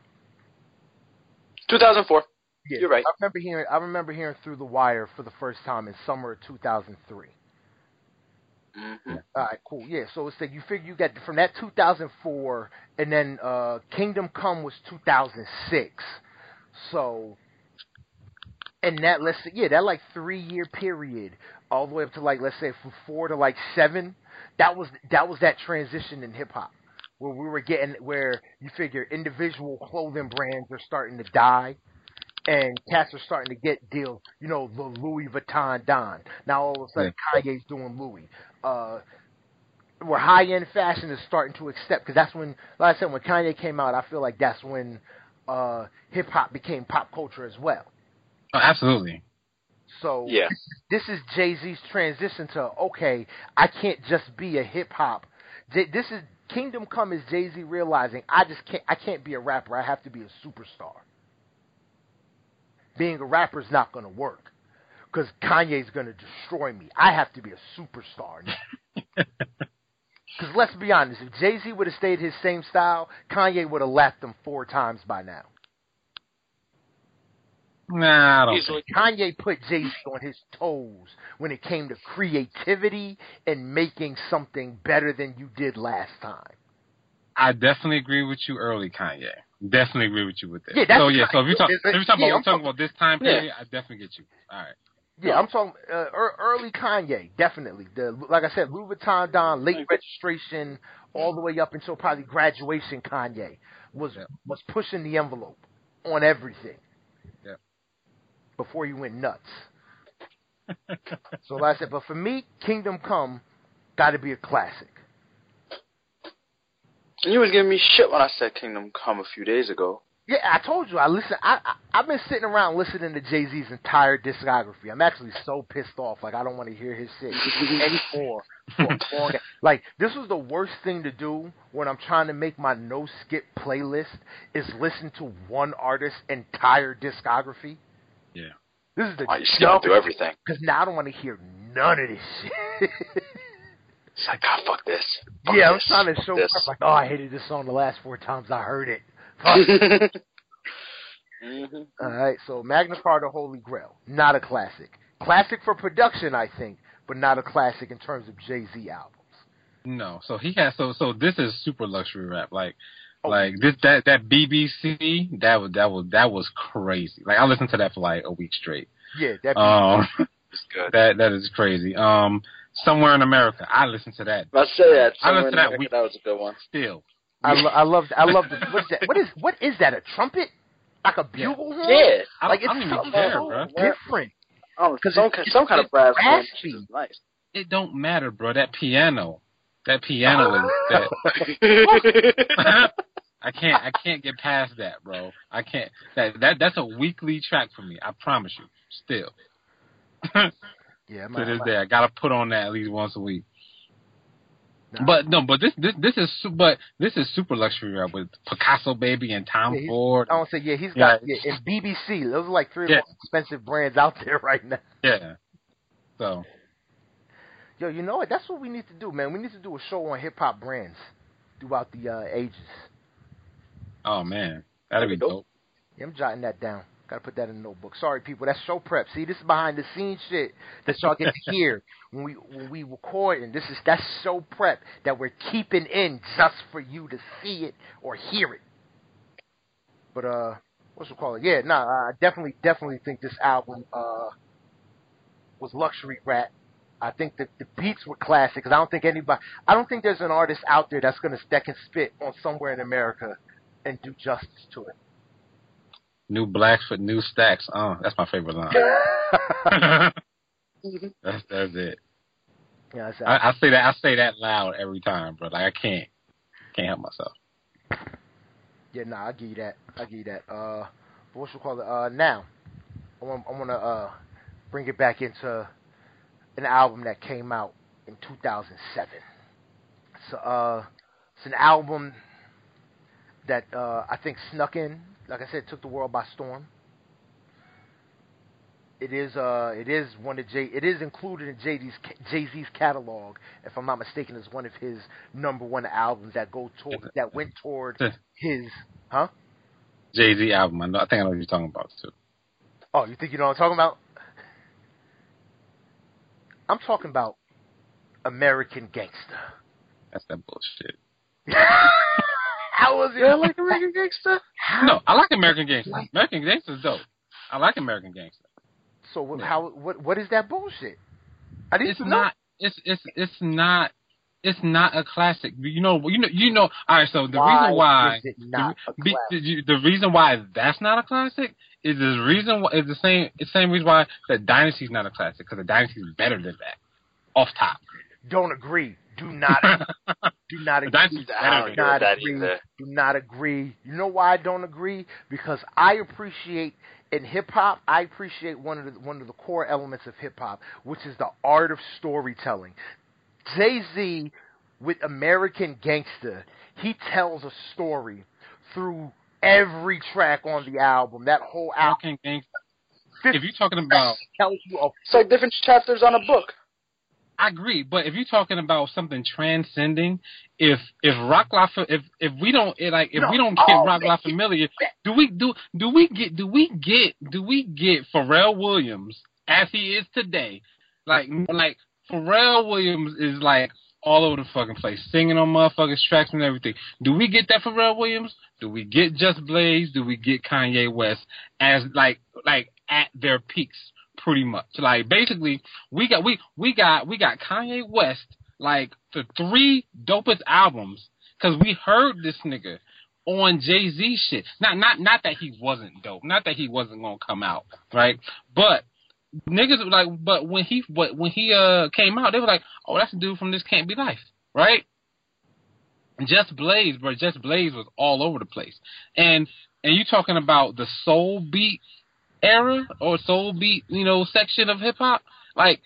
2004. Yeah, You're right. I remember hearing I remember hearing Through the Wire for the first time in summer of 2003. hmm All right, cool. Yeah, so it's like you figure you got from that 2004, and then uh Kingdom Come was 2006. So, and that let's say, yeah, that like three year period, all the way up to like let's say from four to like seven. That was that was that transition in hip hop where we were getting where you figure individual clothing brands are starting to die. And cats are starting to get deals, you know, the Louis Vuitton Don. Now all of a sudden Kanye's doing Louis uh, where high end fashion is starting to accept because that's when, like I said, when Kanye came out, I feel like that's when uh, hip hop became pop culture as well. Oh, absolutely. So Yeah. this is Jay Z's transition to okay, I can't just be a hip hop. This is Kingdom Come is Jay Z realizing I just can't I can't be a rapper. I have to be a superstar. Being a rapper is not going to work because Kanye's going to destroy me. I have to be a superstar. Because let's be honest, if Jay Z would have stayed his same style, Kanye would have lapped him four times by now. Nah, I don't. Easily. Think. Kanye put Jay Z on his toes when it came to creativity and making something better than you did last time. I definitely agree with you early, Kanye. Definitely agree with you with that. Yeah, that's so yeah, so if you talk, Kanye. if you talk Yeah, about, I'm talking about this time Yeah. period, I definitely get you. All right. Yeah, I'm talking uh, early Kanye, definitely. The like I said, Louis Vuitton Don, late registration, all the way up until probably graduation. Kanye was Yeah. was pushing the envelope on everything. Yeah. Before you went nuts. So like I said, but for me, Kingdom Come got to be a classic. And you was giving me shit when I said Kingdom Come a few days ago. Yeah, I told you. I listen. I, I I've been sitting around listening to Jay Z's entire discography. I'm actually so pissed off. Like I don't want to hear his shit anymore. for a like this was the worst thing to do when I'm trying to make my no skip playlist is listen to one artist's entire discography. Yeah. This is the Oh, you skipping through everything. because now I don't want to hear none of this shit. It's like, God, fuck this. Fuck yeah, I'm this. trying to show this. prep like, oh, I hated this song the last four times I heard it. Fuck. hmm All right, so Magna Carta Holy Grail, not a classic. Classic for production, I think, but not a classic in terms of Jay Z albums. No, so he has so so this is super luxury rap. Like. Like this that that BBC that was that was that was crazy. Like I listened to that for like a week straight. Yeah, that. Um, It's good. that that is crazy. Um, somewhere in America, I listened to that I'll say that. I Somewhere listened in to that America, week. that was a good one. still. I, lo- I love. I love. The, what is that? What is what is that? A trumpet? Like a bugle horn? Yeah. I don't, Like I it's don't even something care, so bro. different. Oh, 'Cause some, it's- some kind of brass it's band is nice. It don't matter, bro. That piano, that piano is that. I can't I can't get past that, bro. I can't. That that that's a weekly track for me. I promise you. Still. Yeah, to man. this day. I gotta put on that at least once a week. Nah. But no, but this this this is but this is super luxury rap with Picasso Baby and Tom Yeah, Ford. I don't say yeah. He's got Yeah. yeah, and BBC. Those are like three of the most expensive brands out there right now. Yeah. So Yo, you know what? That's what we need to do, man. We need to do a show on hip hop brands throughout the uh, ages. Oh man, that'd be That'd be dope. dope. Yeah, I'm jotting that down. Gotta put that in the notebook. Sorry, people. That's show prep. See, this is behind the scenes shit that y'all get to hear when we when we record, and this is that's show prep that we're keeping in just for you to see it or hear it. But uh, what's it called? Yeah, nah, I definitely definitely think this album uh was luxury rap. I think that the beats were classic because I don't think anybody, I don't think there's an artist out there that's gonna that can spit on somewhere in America and do justice to it. New blacks with new stacks. Oh, that's my favorite line. that's that's it. Yeah, I I, I say that I say that loud every time, bro. Like I can't can't help myself. Yeah, nah, I give you that. I give you that. Uh, but what you call it? Uh, now, I want I want to uh bring it back into an album that came out in 2007. So uh, it's an album that uh, I think snuck in. Like I said, took the world by storm. It is uh, it is one of Jay. It is included in Jay Z's Jay Z's catalog, if I'm not mistaken, as one of his number one albums that go toward that went toward his huh. Jay Z album. I, know, I think I know what you're talking about too. Oh, you think you know what I'm talking about? I'm talking about American Gangster. That's that bullshit. How was it? You don't like American Gangster? No, I like American Gangster. American Gangster is dope. I like American Gangster. So what, Yeah. how what what is that bullshit? I didn't It's know. not. It's it's it's not. It's not a classic. You know. You know. You know. All right. So the reason why is it not a the, the reason why that's not a classic is the reason why, is the same it's the same reason why the Dynasty's not a classic because the Dynasty's better than that. Off top. Don't agree. Do not do not The agree. Dynasty's I don't agree Do not that agree. either. Do not agree. You know why I don't agree? Because I appreciate in hip hop, I appreciate one of the one of the core elements of hip hop, which is the art of storytelling. Jay Z with American Gangster, he tells a story through every track on the album. That whole album American Gangster. If you're talking about, tells you a It's like different chapters on a book. I agree, but if you're talking about something transcending, if if Roc La if if we don't eh, like if No. we don't get Oh, Roc La. Familiar, do we do do we get do we get do we get Pharrell Williams as he is today? Like like Pharrell Williams is like all over the fucking place, singing on motherfuckers tracks and everything. Do we get that Pharrell Williams? Do we get Just Blaze? Do we get Kanye West as like like at their peaks? Pretty much, like basically, we got we we got we got Kanye West like the three dopest albums because we heard this nigga on Jay Z shit. Not not not that he wasn't dope, not that he wasn't gonna come out, right? But niggas were like, but when he but when he uh came out, they were like, oh, that's a dude from This Can't Be Life, right? Just Blaze, bro. Just Blaze was all over the place, and and you talking about the soul beat era or soul beat, you know, section of hip hop, like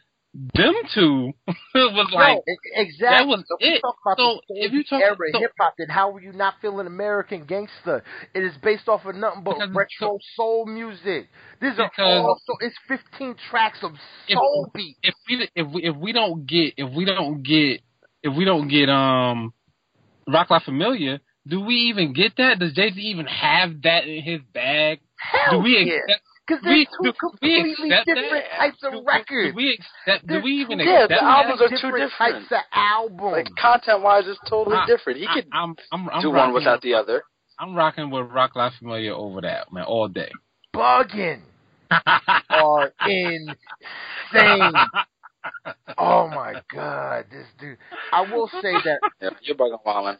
them two was like no, exactly. that was So if you it. talk about So, if you talk- era so- hip hop, then how were you not feeling American Gangster? It is based off of nothing but retro soul music. These are all so it's 15 tracks of If- soul beat. if we if we if we don't get if we don't get if we don't get um Roc La Familia, do we even get that? Does Jay Z even have that in his bag? Hell do we yeah. accept? Because we- they're two do completely different that? types of do- records. Do we accept? Do we even two Yeah, accept the that? albums are two different different. types of albums. Like content wise, it's totally I- different. He I, could I'm I'm I'm do rocking one without with, the other. I'm rocking with Roc La Familia over that man all day. bugging are insane. Oh my god, this dude. I will say that Yeah, you're bugging Wallin.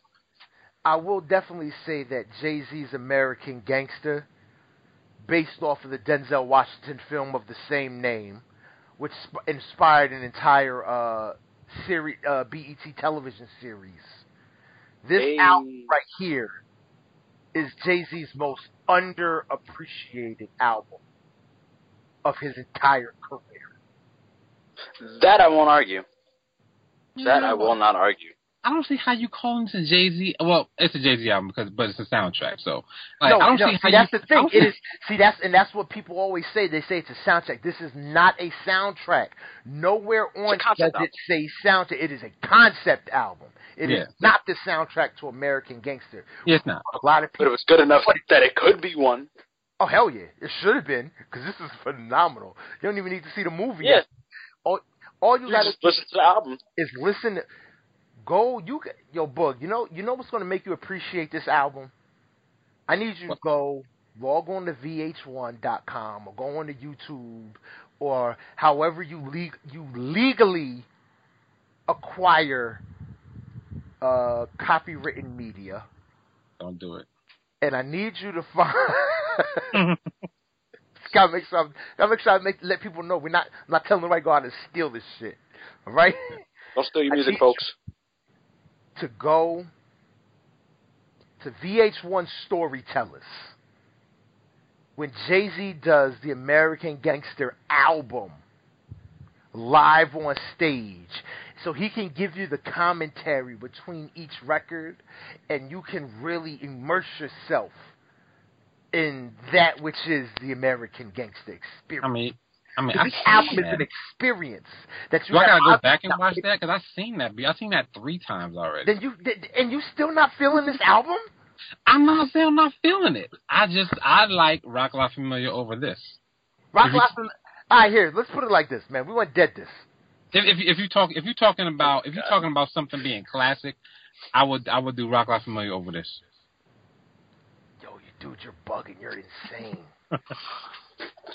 I will definitely say that Jay Z's American Gangster, based off of the Denzel Washington film of the same name, which sp- inspired an entire uh, series, uh, BET television series. This Hey. album right here is Jay Z's most underappreciated album of his entire career. That I won't argue. That I will not argue. I don't see how you call into Jay Z. Well, it's a Jay Z album because, but it's a soundtrack. So, like, no, I don't no, see how that's you. the thing. don't see- that's and that's what people always say. They say it's a soundtrack. This is not a soundtrack. Nowhere on a concept does it say soundtrack. It is a concept album. It is Yeah. not the soundtrack to American Gangster. Yeah, it's not. A lot of But people. it was good enough that it could be one. Oh hell yeah, it should have been because this is phenomenal. You don't even need to see the movie. Yeah. yet. All all you You got to just listen to the album. is listen. To, go you yo bug. You know you know what's going to make you appreciate this album. I need you to go log on to vh1.com or go on to YouTube or however you le- you legally acquire uh, copywritten media, Don't do it. and I need you to find. gotta make sure, gotta make sure I make let people know we're not I'm not telling the right go out and steal this shit. All right. Don't steal your music, folks. To go to VH1 Storytellers when Jay Z does the American Gangster album live on stage. So he can give you the commentary between each record, and you can really immerse yourself in that which is the American Gangster experience. I mean, I mean, this album seen is an experience that you Do I gotta go back and watch that? Because I've seen that. I've seen that three times already. Then you and you still not feeling this album? I'm not saying I'm not feeling it. I just I like Roc La Familia over this. Rock you- Life. All right, here. Let's put it like this, man. We want dead this. If if, if you talk if you're talking about if you're talking about something being classic, I would I would do Roc La Familia over this. Yo, you dude, you're bugging. You're insane,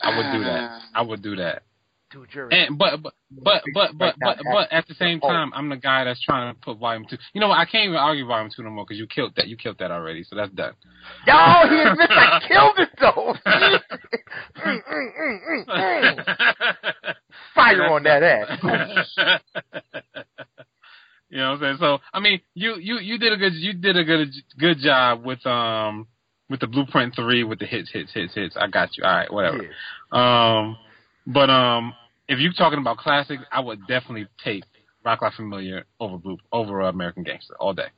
I would do that. I would do that. dude. You're And but but but but but but, but at the same time, I'm the guy that's trying to put volume two. You know what? I can't even argue volume two no more because you killed that. You killed that already, so that's done. Yo, he admits I killed it though. Mm, mm, mm, mm, mm. Fire on that ass. you know what I'm saying? So I mean, you you you did a good you did a good good job with um with the Blueprint three with the hits hits hits hits. I got you. All right, whatever. Yeah. Um, but um, if you're talking about classics, I would definitely take Roc La Familia over Blue over uh, American Gangster all day.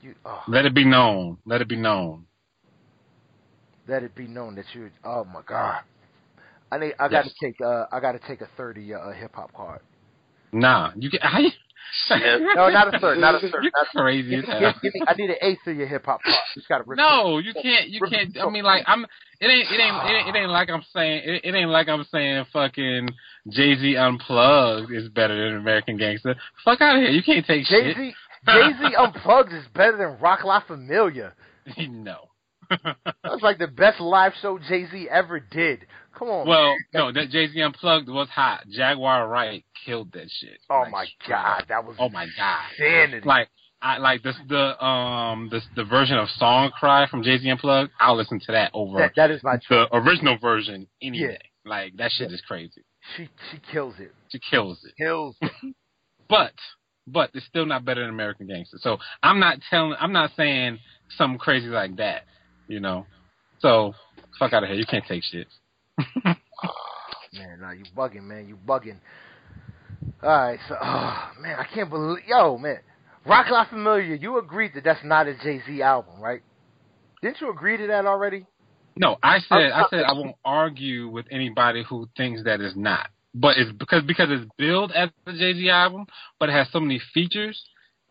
You, oh, Let it be known. Let it be known. let it be known that you. Oh my god. I need. I got to take. Uh, I got to take a thirty uh, hip hop card. Nah, you can. How you, No, not a third. Not a third. You're Not, crazy give, as me, hell. give, give me, I need an eighth of your hip hop card. You just got to rip. No, you can't. You can't. I mean, like I'm. It ain't. It ain't. It ain't, it ain't like I'm saying. It, it ain't like I'm saying fucking Jay Z Unplugged is better than American Gangster. Fuck out of here. You can't take Jay shit. Z. Jay Z Unplugged is better than Roc La Familia. no. That's like the best live show Jay Z ever did. Come on. well, no, that Jay Z Unplugged was hot. Jaguar Wright killed that shit. oh Like, my god, that was Oh my god. insanity. Like I like this the um the the version of Song Cry from Jay Z Unplugged. I'll listen to that over that, that is my choice. the original version any Yeah. day. Like that shit is crazy. She she kills it. She kills it. Kills. it. But but it's still not better than American Gangster. So I'm not telling I'm not saying something crazy like that, you know. So fuck out of here. You can't take shit. Man, no, you bugging, man. You bugging. All right, so oh, man, I can't believe, yo, man, Roc La Familia. You agreed that that's not a Jay Z album, right? Didn't you agree to that already? No, I said I said I won't argue with anybody who thinks that it's not. But it's because because it's billed as a Jay Z album, but it has so many features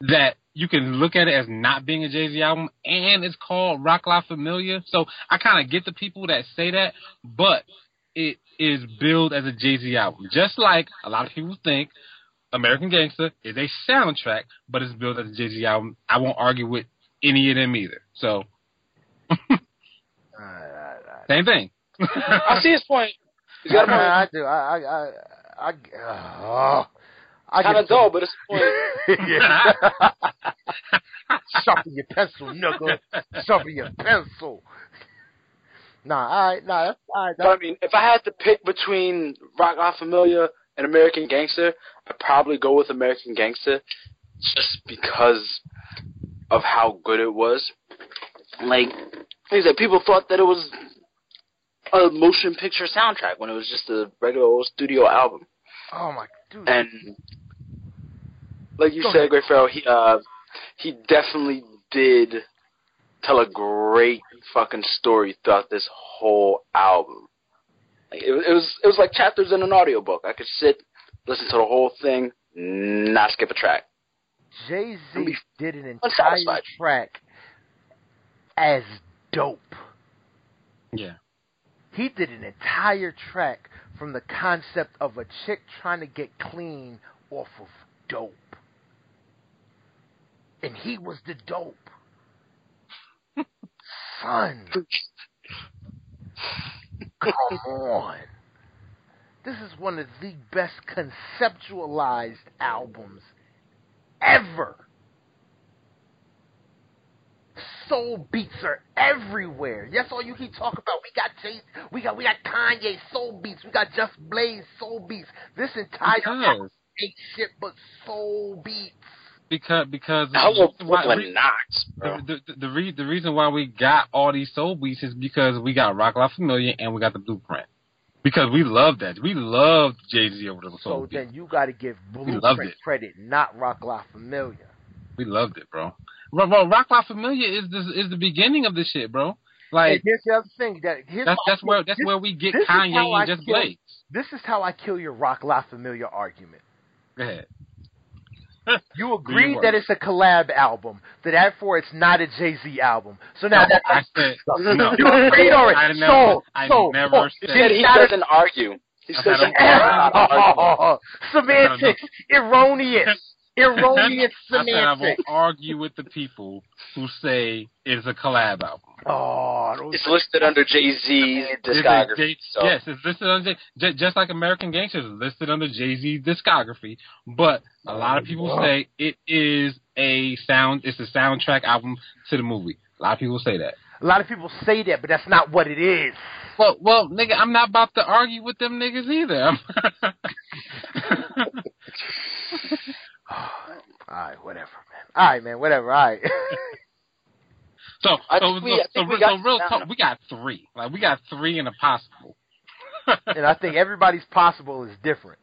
that you can look at it as not being a Jay Z album, and it's called Roc La Familia. So I kind of get the people that say that, but it is billed as a Jay Z album, just like a lot of people think American Gangster is a soundtrack, but it's billed as a Jay Z album. I won't argue with any of them either. So All right, all right, all right. same thing. I see his point. He's got a point. I, I do. I, I, I, I, oh, I Kind of dull, but it's yeah. Sharpen your pencil, nigga. Sharpen your pencil. Nah, all right, nah, that's all right. But I mean, if I had to pick between Roc La Familia and American Gangster, I'd probably go with American Gangster just because of how good it was. Like, I said, people thought that it was a motion picture soundtrack when it was just a regular old studio album. Oh my dude. And like you Go said, ahead. Great Pharaoh, he uh he definitely did tell a great fucking story throughout this whole album. Like it, was- it was it was like chapters in an audiobook. I could sit, listen to the whole thing, not skip a track. Jay Z be did an entire unsatisfied. track as dope. Yeah. He did an entire track from the concept of a chick trying to get clean off of dope. And he was the dope. Son. Come on. This is one of the best conceptualized albums ever. Soul beats are everywhere. That's all you keep talking about. We got Jay, we got we got Kanye soul beats. We got Just Blaze soul beats. This entire Because album ain't shit but soul beats. because because Hello, the reason why- Brooklyn Knox, bro. the, the, the, re- the reason why we got all these soul beats is because we got Roc La Familia and we got the Blueprint. Because we love that. We love Jay Z over the soul So beats. then you got to give Blueprint credit, not Roc La Familia. We loved it, bro. Bro, bro Roc La Familia is the is the beginning of this shit, bro. And Like here's the other thing that here's that's that's where that's this, where we get this is how Kanye and Just feel- Blaze. This is how I kill your Roc La Familia argument. Go ahead. You agree that it's a collab album, so therefore it's not a Jay Z album. So now that I said no. you agreed already. I never, so, I so, never so, He said said he doesn't argue. He I says had he a- does not argue. semantics, erroneous, erroneous I said I won't argue with the people who say it's a collab album. Oh, It's listed under Jay Z's It's a discography. J- So Yes, it's listed under J- just like American Gangsters is listed under Jay Z discography. But a lot of people say it is a sound. It's a soundtrack album to the movie. A lot of people say that. a lot of people say that, but that's not what it is. Well, well, nigga, I'm not about to argue with them niggas either. All right, whatever, man. All right, man, whatever. All right. so, I so, we- so, so, we so got real talk, we got three. Like we got three in a possible. and I think everybody's possible is different.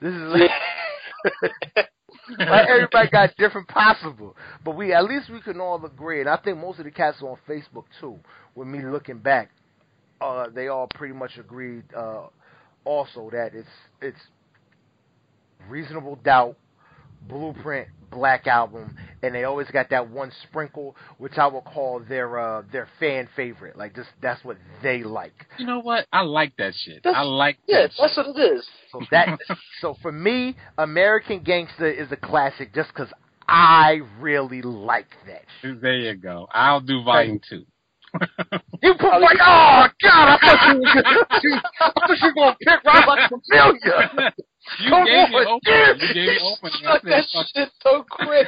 This is like everybody got different possible, but we at least we can all agree, and I think most of the cats on Facebook too. With me looking back, uh, they all pretty much agreed uh, also that it's it's reasonable doubt, blueprint, black album, and they always got that one sprinkle, which I will call their uh, their fan favorite. Like just that's what they like. You know what? I like that shit. That's- I like yeah, that that's shit. what it is. So that so for me, American Gangster is a classic just because I really like that. Shit. There you go. I'll do volume two. You put like, oh god, I thought you were gonna, I thought you were gonna pick Rob like Familia. you Come gave me on, open. dude. You gave me open. and I Fuck said, that fuck shit so quick.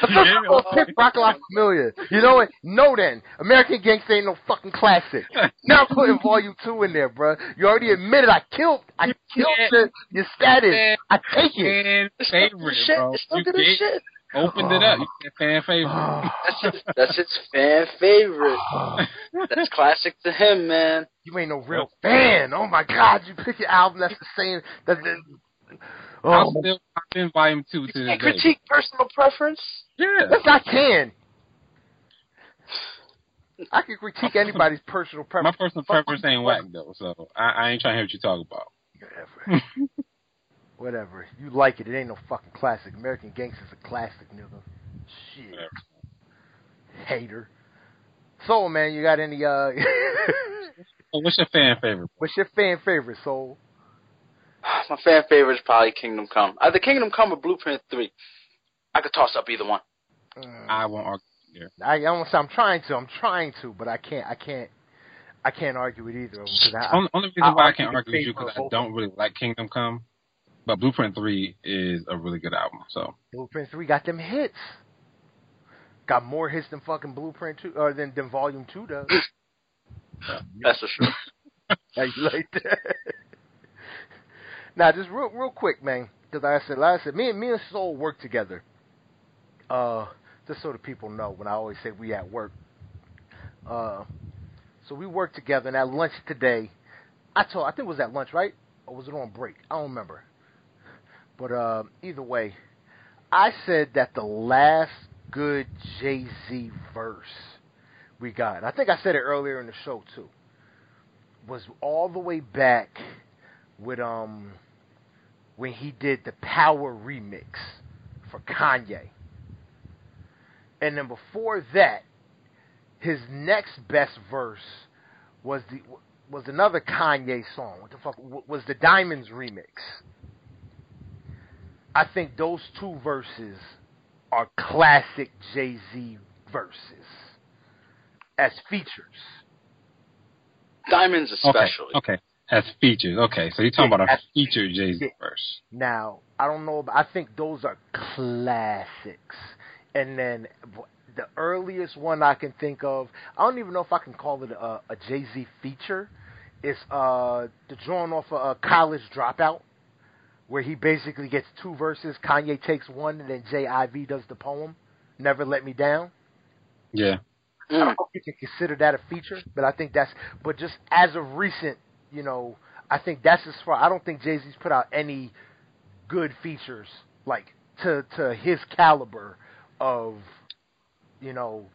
I thought you were gonna pick Roc La Familia. You know what? No then. American Gangster ain't no fucking classic. Now I'm putting volume two in there, bro. You already admitted I killed I killed your, your status. I take it. fan favorite, shit. bro. It's still You good as gave- shit. Opened it up. You oh. fan favorite. That's its, that's its fan favorite. That's classic to him, man. You ain't no real fan. Oh my God, you pick your album that's the same. That, that, I'll oh, still pop in volume two to You this can't critique personal preference. Yeah. yes, I can. I can critique anybody's personal preference. My personal preference ain't whack though, so I, I ain't trying to hear what you talk about. Whatever. Whatever. You like it. It ain't no fucking classic. American Gangster's a classic, nigga. Shit. Whatever. Hater. Soul man, you got any, uh, So what's your fan favorite? what's your fan favorite, Soul? My fan favorite is probably Kingdom Come. Either Kingdom Come or Blueprint 3. I could toss up either one. Mm. I won't argue here. I, I don't, I'm trying to. I'm trying to, but I can't. I can't. I can't argue with either of them because I, Only, only reason I why I can't argue with you because I don't really like Kingdom Come, but Blueprint Three is a really good album. So Blueprint Three got them hits. Got more hits than fucking Blueprint Two, or than than Volume Two does. That's for sure. How you like that? now, just real real quick, man, because like I said, like I said, me and me and Soul work together. Uh, just so the people know, when I always say we at work. Uh, so we work together, and at lunch today, I told I think it was at lunch, right? Or was it on break? I don't remember. But uh, either way, I said that the last good Jay Z verse we got, I think I said it earlier in the show too, was all the way back with um when he did the Power remix for Kanye. And then before that, his next best verse was the was another Kanye song. What the fuck was the Diamonds remix? I think those two verses are classic Jay Z verses as features. Diamonds especially. okay, as features. Okay, so you're talking Yeah, about a feature Jay Z yeah. verse. Now, I don't know, but I think those are classics. And then the earliest one I can think of, I don't even know if I can call it a, a Jay Z feature. It's uh, the drawing off of uh, College Dropout where he basically gets two verses. Kanye takes one, and then J. Ivy does the poem. Never let me down. Yeah. Mm. I don't know if you can consider that a feature, but I think that's. But just as of recent, you know, I think that's as far. I don't think Jay Z's put out any good features like to to his caliber of, you know,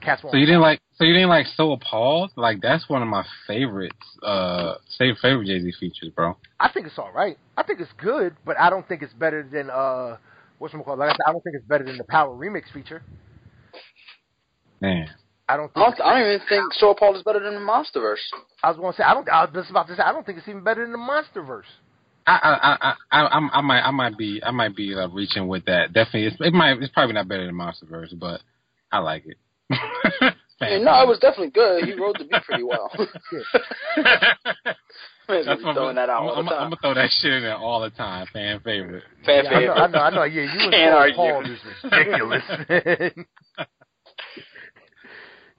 cats. So you didn't like. So you didn't like So Appalled? Like that's one of my favorites. Uh, favorite favorite Jay Z features, bro. I think it's all right. I think it's good, but I don't think it's better than uh, what's it called? Like I said, I don't think it's better than the Power remix feature. Man. I don't I don't, I don't even think So Appalled is better than the Monsterverse. I was going to say I don't. I was just about to say I don't think it's even better than the MonsterVerse. I I I I I'm- I might I might be I might be uh, reaching with that. Definitely, it's, it might it's probably not better than Monsterverse, but I like it. I mean, no, it was definitely good. He rode the beat pretty well. That's gonna what be throwing that out I'm, the I'm. I'm gonna throw that shit in there all the time. Fan favorite. Fan Yeah, I know, favorite. I know, I know. Yeah, you and Can't Paul argue. Paul is ridiculous.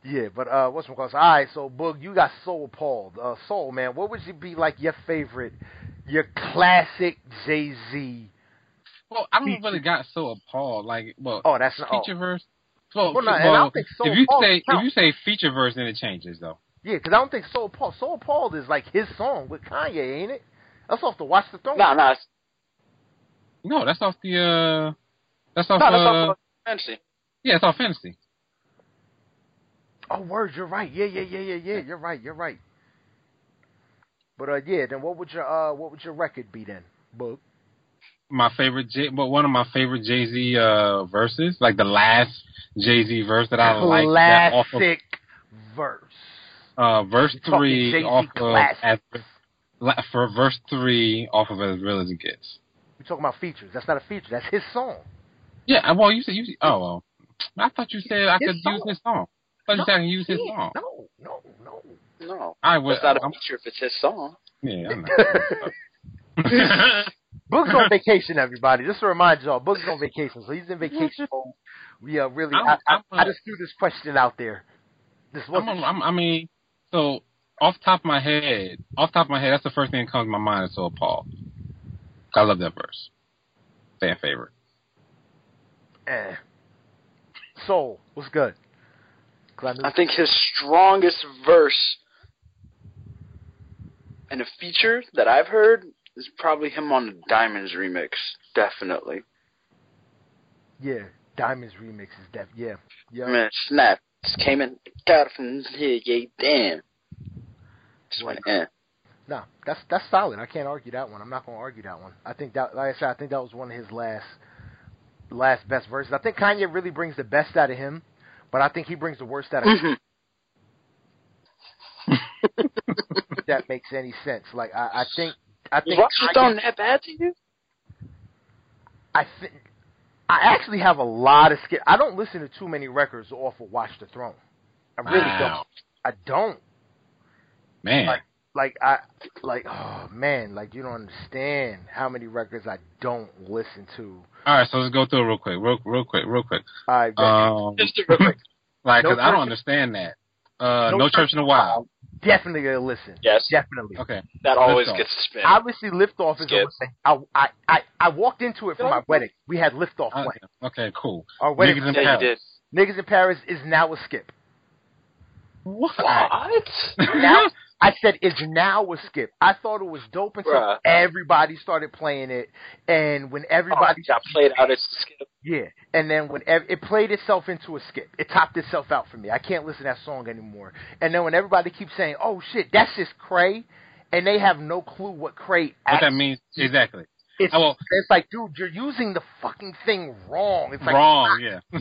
yeah, but uh, what's my cause? All right, so Boog, you got So Appalled. Uh, Soul man, what would you be like your favorite, your classic Jay Z? Well, I don't really got so appalled. Like, well, Oh, that's not. Oh. feature verse. Well, Well, no, and I well, don't think Soul if you Paul say counts. if you say feature verse, then it changes though. Yeah, because I don't think So Appalled. So Appalled is like his song with Kanye, ain't it? That's off the Watch the Throne. Nah, nah, No, that's off the. uh That's off. nah, that's uh, off of Fantasy. yeah, it's off fantasy. Oh, word, you're right. Yeah, yeah, yeah, yeah, yeah. You're right. You're right. But uh, yeah. Then what would your uh, what would your record be then, Boog? My favorite, J, but one of my favorite Jay Z uh verses, like the last Jay Z verse that I like. that off of, Classic verse. uh, verse You're three Jay-Z off of as, for verse three off of as real as it gets. We're talking about features. That's not a feature. That's his song. Yeah, well, you said you. Oh, well, I thought you said I His could use his song. I thought you said I can use his song. No, no, no. No, I was. it's not a I'm, feature if it's his song. yeah, I know. Boog's on vacation, everybody. Just to remind y'all, Boog's on vacation, so he's in vacation mode. We uh, really, I'm- I, I, I'm I a- just threw this question out there. This I'm, wasn't. I'm, I mean, so off the top of my head, off the top of my head, that's the first thing that comes to my mind is So Appalled. I love that verse. Fan favorite. eh. Soul, what's good? I I think his strongest verse and a feature that I've heard is probably him on the Diamonds remix. Definitely. yeah, Diamonds remix is def. Yeah, yeah. Man, snap. Just came in, got it from here, yeah, damn. Just went in. No, that's that's solid. I can't argue that one. I'm not going to argue that one. I think that, like I said, I think that was one of his last, last best verses. I think Kanye really brings the best out of him, but I think he brings the worst out of him. Mhm. if that makes any sense. Like I, I think, I Was think, Roger Kanye- Stone that bad to you? I think, I actually have a lot of skip. I don't listen to too many records off of Watch the Throne. I really Wow. don't. I don't. Man. Like- Like I, like oh man, like you don't understand how many records I don't listen to. All right, so let's go through it real quick, real, real quick, real quick. I Um, Just real quick. like, No 'cause I don't understand that. Uh, No no, Church church in the wild. Definitely gonna listen. Yes. Definitely. Okay. That always Liftoff. gets spin. Obviously, Liftoff is. Skip. A, I, I I I walked into it for my wedding. We had Liftoff Uh, playing. okay, cool. Our wedding. Niggas in yeah, Paris. did. Niggas in Paris is now a skip. What? What? Now I said it's now a skip. I thought it was dope until Bruh. everybody started playing it, and when Oh, everybody got played out. It's skip. yeah, and then when ev- it played itself into a skip, it topped itself out for me. I can't listen to that song anymore. And then when everybody keeps saying, "Oh shit, that's just Cray," and they have no clue what Cray what that means exactly. It's, Oh, well, it's like, dude, you're using the fucking thing wrong. It's like, wrong. Ah. Yeah.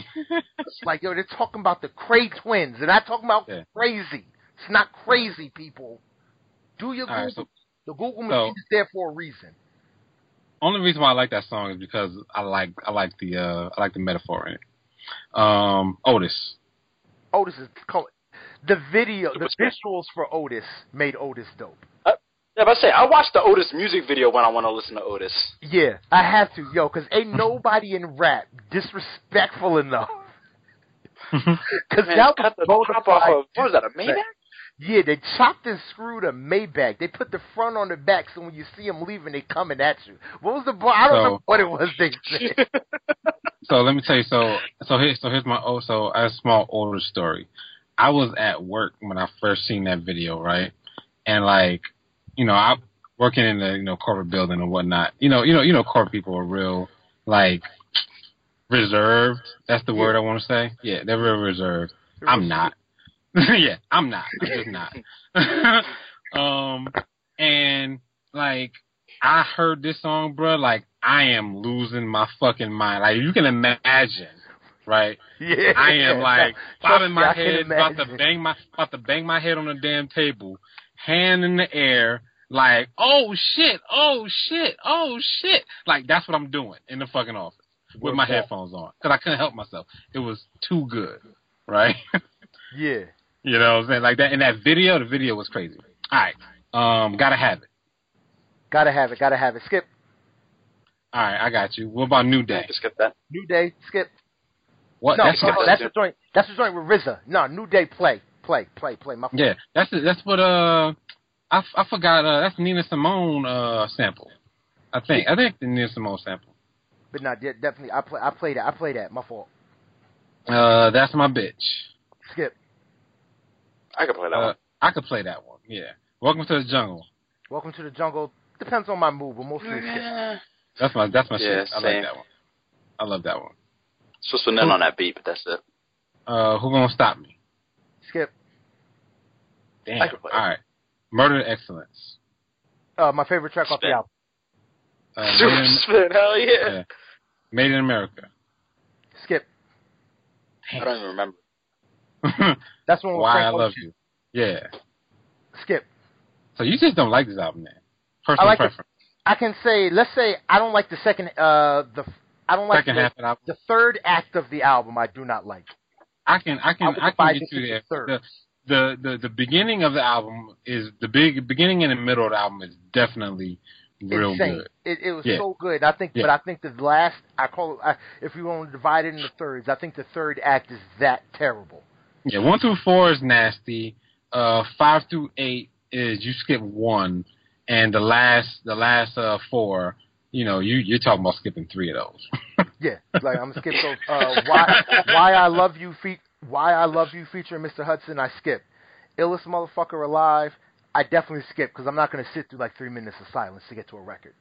It's like, yo, they're talking about the Kray twins. They're not talking about Yeah. crazy. It's not crazy, people. Do your All Google. right, so the Google so- machine is there for a reason. only reason why I like that song is because I like I like the uh I like the metaphor in it. Um, Otis. Otis is co- the video, the visuals for Otis made Otis dope. Yeah, but I say I watched the Otis music video when I want to listen to Otis. Yeah, I have to, yo, because ain't nobody in rap disrespectful enough. Because Man, that cut was the top off of what was that? A Maybach? Yeah, they chopped and screwed a Maybach. They put the front on the back, so when you see them leaving, they coming at you. What was the? bo- I don't So- know what it was they said. So let me tell you. So so here so here's my oh so a small older story. I was at work when I first seen that video, right? And like, you know, I working in the you know corporate building and whatnot. You know, you know, you know, corporate people are real like reserved. That's the word I want to say. Yeah, they're real reserved. I'm not. yeah, I'm not. I'm just not. um, and like I heard this song, bro. Like I am losing my fucking mind. Like you can imagine, right? Yeah, I am like bobbing my head, about to bang my about to bang my head on the damn table, hand in the air, like oh shit, oh shit, oh shit. Like that's what I'm doing in the fucking office with my headphones on because I couldn't help myself. It was too good, right? Yeah. You know what I'm saying? Like that in that video, the video was crazy. All right. Um, gotta have it. Gotta have it. Gotta have it. Skip. All right, I got you. What about New Day? can skip that. New Day. Skip. What? no, that's no, no, what- that's the joint. That's the joint with RZA. No, New Day. Play, play, play, play. My fault. yeah. That's that's what uh, I, I forgot. Uh, that's Nina Simone uh sample. I think I think the Nina Simone sample. But no, de- definitely. I play. I play that. I play that. My fault. Uh, that's my bitch. Skip. I could play that Uh, one. I could play that one. Yeah. Welcome to the jungle. Welcome to the jungle. Depends on my mood, but mostly it's skip. That's my that's my Yeah, shit. I like that one. I love that one. Supposed to in on that beat, but that's it. Uh, who gonna stop me? Skip. Damn. I could play All right. Murder Excellence. Uh, my favorite track off the album. Uh, Super in, spin, hell yeah. yeah. Made in America. Skip. I don't even remember. That's one Why Frank I love Ocean. you. Yeah. Skip. So you just don't like this album, then? Personal I like preference. I can say, let's say, I don't like the second. Uh, the I don't like Second the, half of the album. the third act of the album. I do not like. I can I I can I, divide can get you into there. thirds. The, the the the beginning of the album is the big beginning and the middle of the album is definitely real Insane. good. It, it was Yeah. so good. I think, Yeah. but I think the last. I call it. I, if we want to divide it into thirds, I think the third act is that terrible. Yeah, one through four is nasty. Uh, five through eight is you skip one, and the last the last uh four, you know, you you're talking about skipping three of those. Yeah, like I'm gonna skip those. Uh, why? Why I love you? Fe- why I love you? Featuring Mr. Hudson. I skip. Illest motherfucker alive. I definitely skip because I'm not gonna sit through like three minutes of silence to get to a record.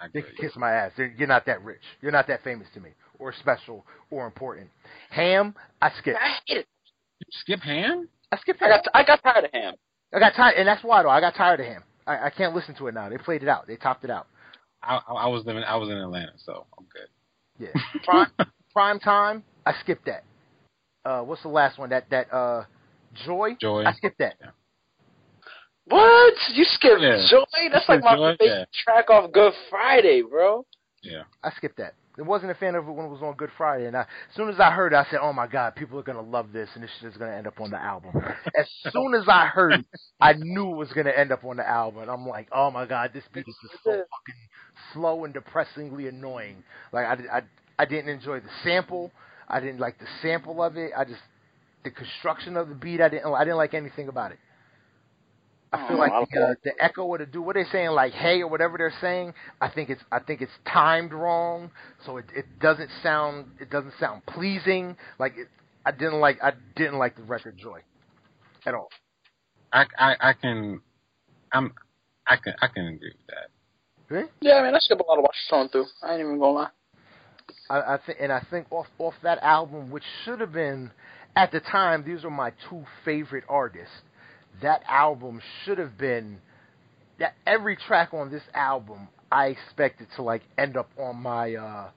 I They agree. can kiss my ass. They're, you're not that rich. You're not that famous to me, or special, or important. Ham, I skip. I hate it. Skip ham? I skip I ham. got I got tired of him. I got tired, and that's why though. I got tired of him. I, I can't listen to it now. They played it out. They topped it out. I, I I was living I was in Atlanta, so I'm good. Yeah. Prime, prime time. I skipped that. Uh, what's the last one? That that uh, Joy. Joy. I skipped that. What? You skipped Yeah. Joy? That's You like my Joy? favorite track off Good Friday, bro. Yeah. I skipped that. I wasn't a fan of it when it was on Good Friday, and I, as soon as I heard it, I said, "Oh my God, people are gonna love this, and this shit is gonna end up on the album." as soon as I heard it, I knew it was gonna end up on the album, and I'm like, "Oh my God, this beat is just so fucking slow and depressingly annoying." Like I, I, I didn't enjoy the sample. I didn't like the sample of it. I just the construction of the beat. I didn't. I didn't like anything about it. I feel Oh, like I the, uh, the echo of the do what they saying like hey or whatever they're saying. I think it's I think it's timed wrong, so it it doesn't sound it doesn't sound pleasing. Like it, I didn't like I didn't like the record Joy at all. I I I can I'm I can I can agree with that. Really? Yeah, I mean, I skip a lot of watch song through. I ain't even gonna lie. I, I think and I think off off that album, which should have been at the time, these were my two favorite artists. That album should have been that every track on this album I expected to like end up on my uh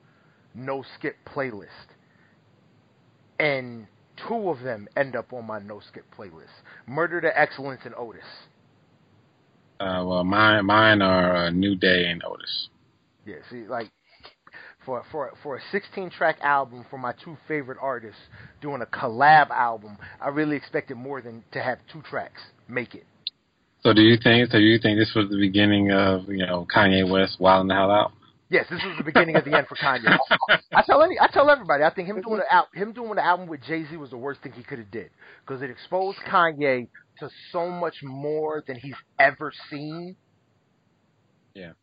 no skip playlist. And two of them end up on my no skip playlist. Murder to Excellence and Otis. Uh, well, mine mine are uh, New Day and Otis. Yeah, see, like for for for a 16 track album for my two favorite artists doing a collab album, I really expected more than to have two tracks make it. So do you think? So do you think this was the beginning of you know Kanye West wilding the hell out? Yes, this was the beginning of the end for Kanye. I tell any, I tell everybody, I think him doing the al- him doing the album with Jay Z was the worst thing he could have did because it exposed Kanye to so much more than he's ever seen. Yeah.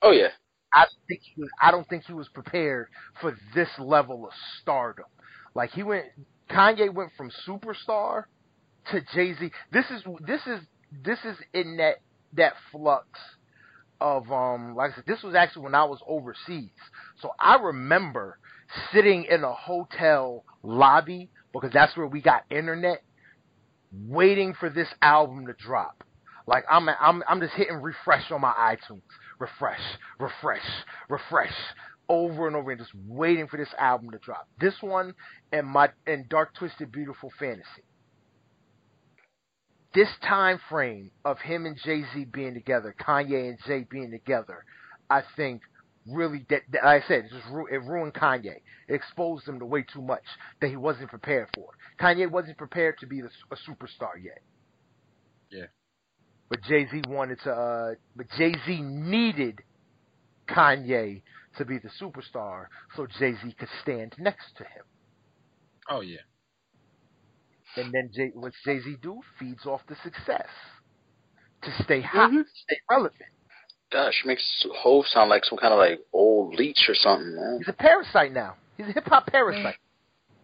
Oh yeah. I think he was. I don't think he was prepared for this level of stardom. Like he went, Kanye went from superstar to Jay Z. This is this is this is in that that flux of um. Like I said, this was actually when I was overseas, so I remember sitting in a hotel lobby because that's where we got internet, waiting for this album to drop. Like I'm I'm I'm just hitting refresh on my iTunes refresh, refresh, refresh over and over and just waiting for this album to drop. This one and my and Dark Twisted Beautiful Fantasy. This time frame of him and Jay Z being together, Kanye and Jay being together, I think really that, that like I said, it just ru- it ruined Kanye. It exposed him to way too much that he wasn't prepared for. Kanye wasn't prepared to be the, a superstar yet. Yeah. But Jay Z wanted to. Uh, but Jay Z needed Kanye to be the superstar, so Jay Z could stand next to him. Oh yeah. And then Jay, what Jay Z do? Feeds off the success to stay hot, Mhm. stay relevant. Gosh, makes Hove sound like some kind of like old leech or something, man. He's a parasite now. He's a hip hop parasite.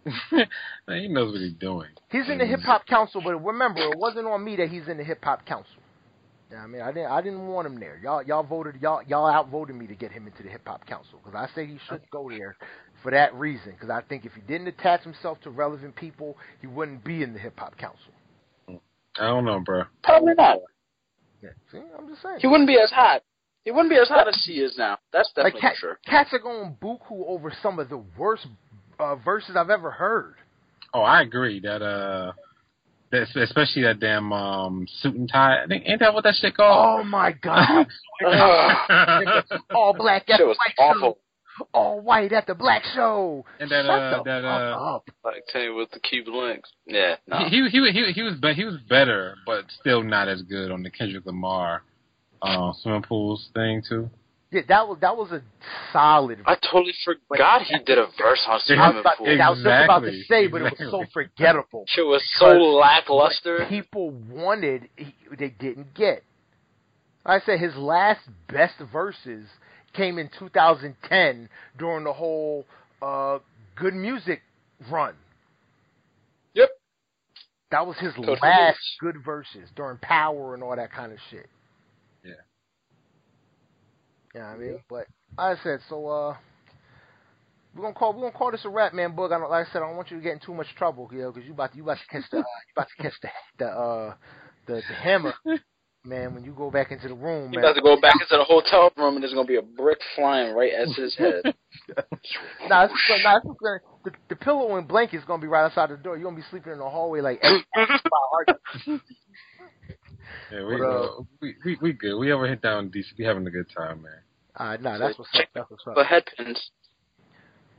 Man, he knows what he's doing. He's in the hip hop council, but remember, it wasn't on me that he's in the hip hop council. Yeah, I mean, I didn't, I didn't want him there. Y'all, y'all voted, y'all, y'all outvoted me to get him into the hip hop council because I say he should go there for that reason. Because I think if he didn't attach himself to relevant people, he wouldn't be in the hip hop council. I don't know, bro. Probably not. Yeah, see, I'm just saying. He wouldn't be as hot. He wouldn't be as hot as he is now. That's like definitely cat, for sure. cats are going buku over some of the worst uh, verses I've ever heard. Oh, I agree that uh, that especially that damn um suit and tie. I think ain't that what that shit called? Oh my god! Ugh. All black at Shit the was white awful. show. All white at the black show. And that, Shut uh, the that, fuck uh, up. Like Tanny with the Cuban links. Yeah, no. he, he he he he was be- he was better, but still not as good on the Kendrick Lamar uh, swimming pools thing too. Yeah, that was that was a solid. I totally forgot he did a verse on I was, swimming about, pool. I was just about to Exactly. say, but it was so forgettable. It was so lackluster. People wanted, he, they didn't get. Like I said his last best verses came in 2010 during the whole uh, good music run. Yep. That was his Code for last good verses during Power and all that kind of shit. Yeah. Yeah, I mean, but like I said, so uh, we're gonna call we're gonna call this a wrap, man. Bug, I don't, like I said, I don't want you to get in too much trouble, you know, because you about to, you about to catch the uh, you about to catch the the uh the, the hammer, man. When you go back into the room, He man. about to go back into the hotel room and there's gonna be a brick flying right at his head. Nah, it's, gonna- nah, it's gonna, the, the pillow and blanket is gonna be right outside the door. You're gonna be sleeping in the hallway like. every- Yeah, we But, uh, uh, we, we we good. We ever hit down DC. We having a good time, man. Uh, nah, that's what's up. That's what's up. the headpins.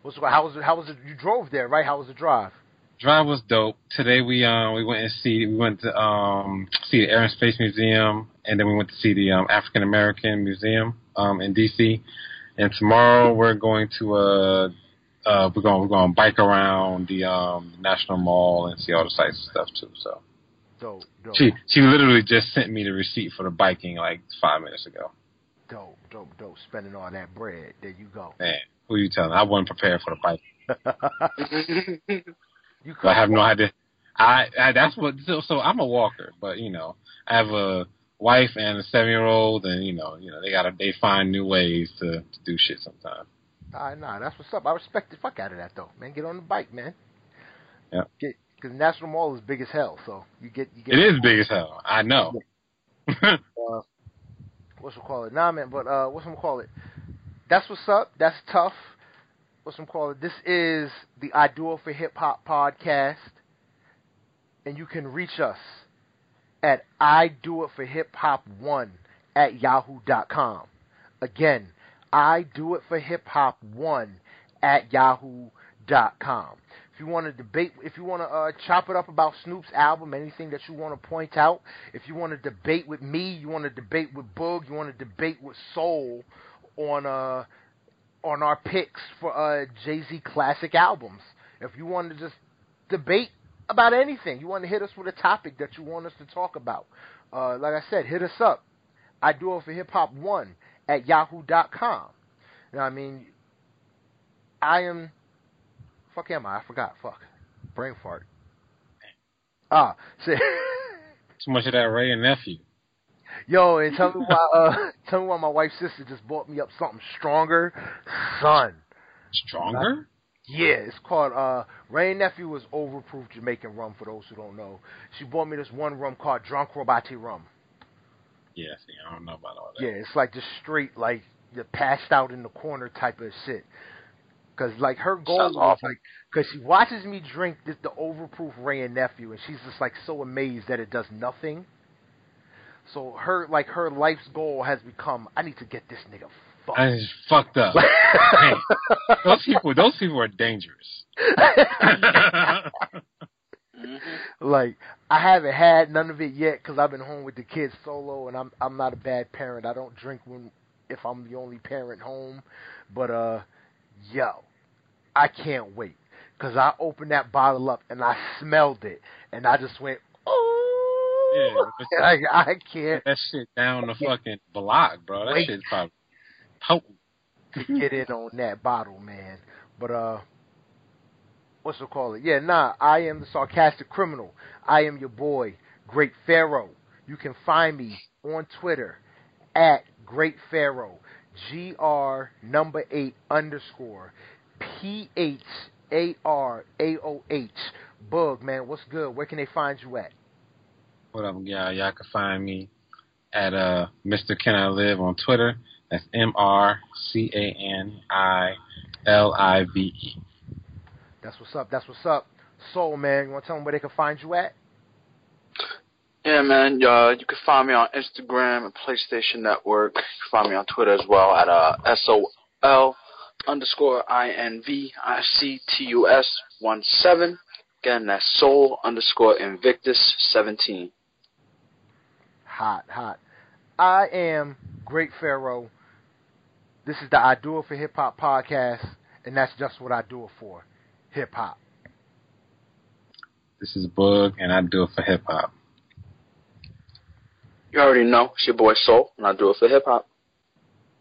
What's how was it? How was it? You drove there, right? How was the drive? Drive was dope. Today we um we went and see we went to um see the Air and Space Museum and then we went to see the um African American Museum um in DC. And tomorrow we're going to uh uh we're going we're going to bike around the um National Mall and see all the sites and stuff too. So Dope, dope, she she literally just sent me the receipt for the biking like five minutes ago. dope, dope, dope. Spending all that bread. There you go. Man, who you telling? I wasn't prepared for the bike. you I have no idea. I, I that's what so, so I'm a walker, but you know I have a wife and a seven year old, and you know you know they gotta they find new ways to, to do shit sometimes. Nah, nah, that's what's up. I respect the fuck out of that though, man. Get on the bike, man. Yeah. Get because National Mall is big as hell, so you get you get. It is big as hell. I know. Uh, what's we call it? Nah, man. But uh, what's we call it? That's what's up. That's tough. What's we call it? This is the I Do It for Hip Hop podcast, and you can reach us at I Do It for Hip Hop One at yahoo.com. Again, I Do It for Hip Hop One at yahoo.com. You want to debate, if you want to uh, chop it up about Snoop's album, anything that you want to point out, if you want to debate with me, you want to debate with Boog, you want to debate with Soul on uh on our picks for uh Jay Z classic albums. If you want to just debate about anything. You want to hit us with a topic that you want us to talk about. Uh, like I said, hit us up. I do it for hip hop one at yahoo.com. You know I mean? I am. Fuck am I? I forgot. Fuck. Brain fart. Ah, shit. Too much of that Wray and Nephew. Yo, and tell me why. Uh, tell me why my wife's sister just bought me up something stronger, son. Stronger? Yeah, it's called uh Rain Nephew was overproof Jamaican rum for those who don't know. She bought me this one rum called Drunk Robati rum. Yeah, see, I don't know about all that. Yeah, it's like just straight like you're passed out in the corner type of shit. Cause like her goal Sounds was awful. like, cause she watches me drink this, the overproof Wray and Nephew, and she's just like so amazed that it does nothing. So her like her life's goal has become, I need to get this nigga fucked. I just fucked up. Those people, those people are dangerous. hmm like I haven't had none of it yet because I've been home with the kids solo, and I'm I'm not a bad parent. I don't drink when if I'm the only parent home, but uh, yo, I can't wait because I opened that bottle up and I smelled it, and I just went, oh, Yeah, I, I can't that shit down the fucking block, bro. That Wait. shit's probably potent. to get in on that bottle, man. But uh, what's it call it? Yeah, nah. I am the sarcastic criminal. I am your boy, Great Pharaoh. You can find me on Twitter at Great Pharaoh. G R number eight underscore P H A R A O H. Boog man, what's good? Where can they find you at? What up, y'all? Y'all can find me at uh Mr. Can I Live on Twitter. That's M R C A N I L I V E. That's what's up. That's what's up. Soul man, you want to tell them where they can find you at? Yeah, man. Uh, you can find me on Instagram and PlayStation Network. You can find me on Twitter as well at uh, S-O-L underscore I-N-V-I-C-T-U-S one seven. Again, that's Soul underscore Invictus 17. hot, hot. I am Great Pharaoh. This is the I Do It for Hip Hop podcast, and that's just what I do it for hip hop. This is Boog, and I do it for hip hop. You already know, it's your boy Soul, and I do it for hip hop.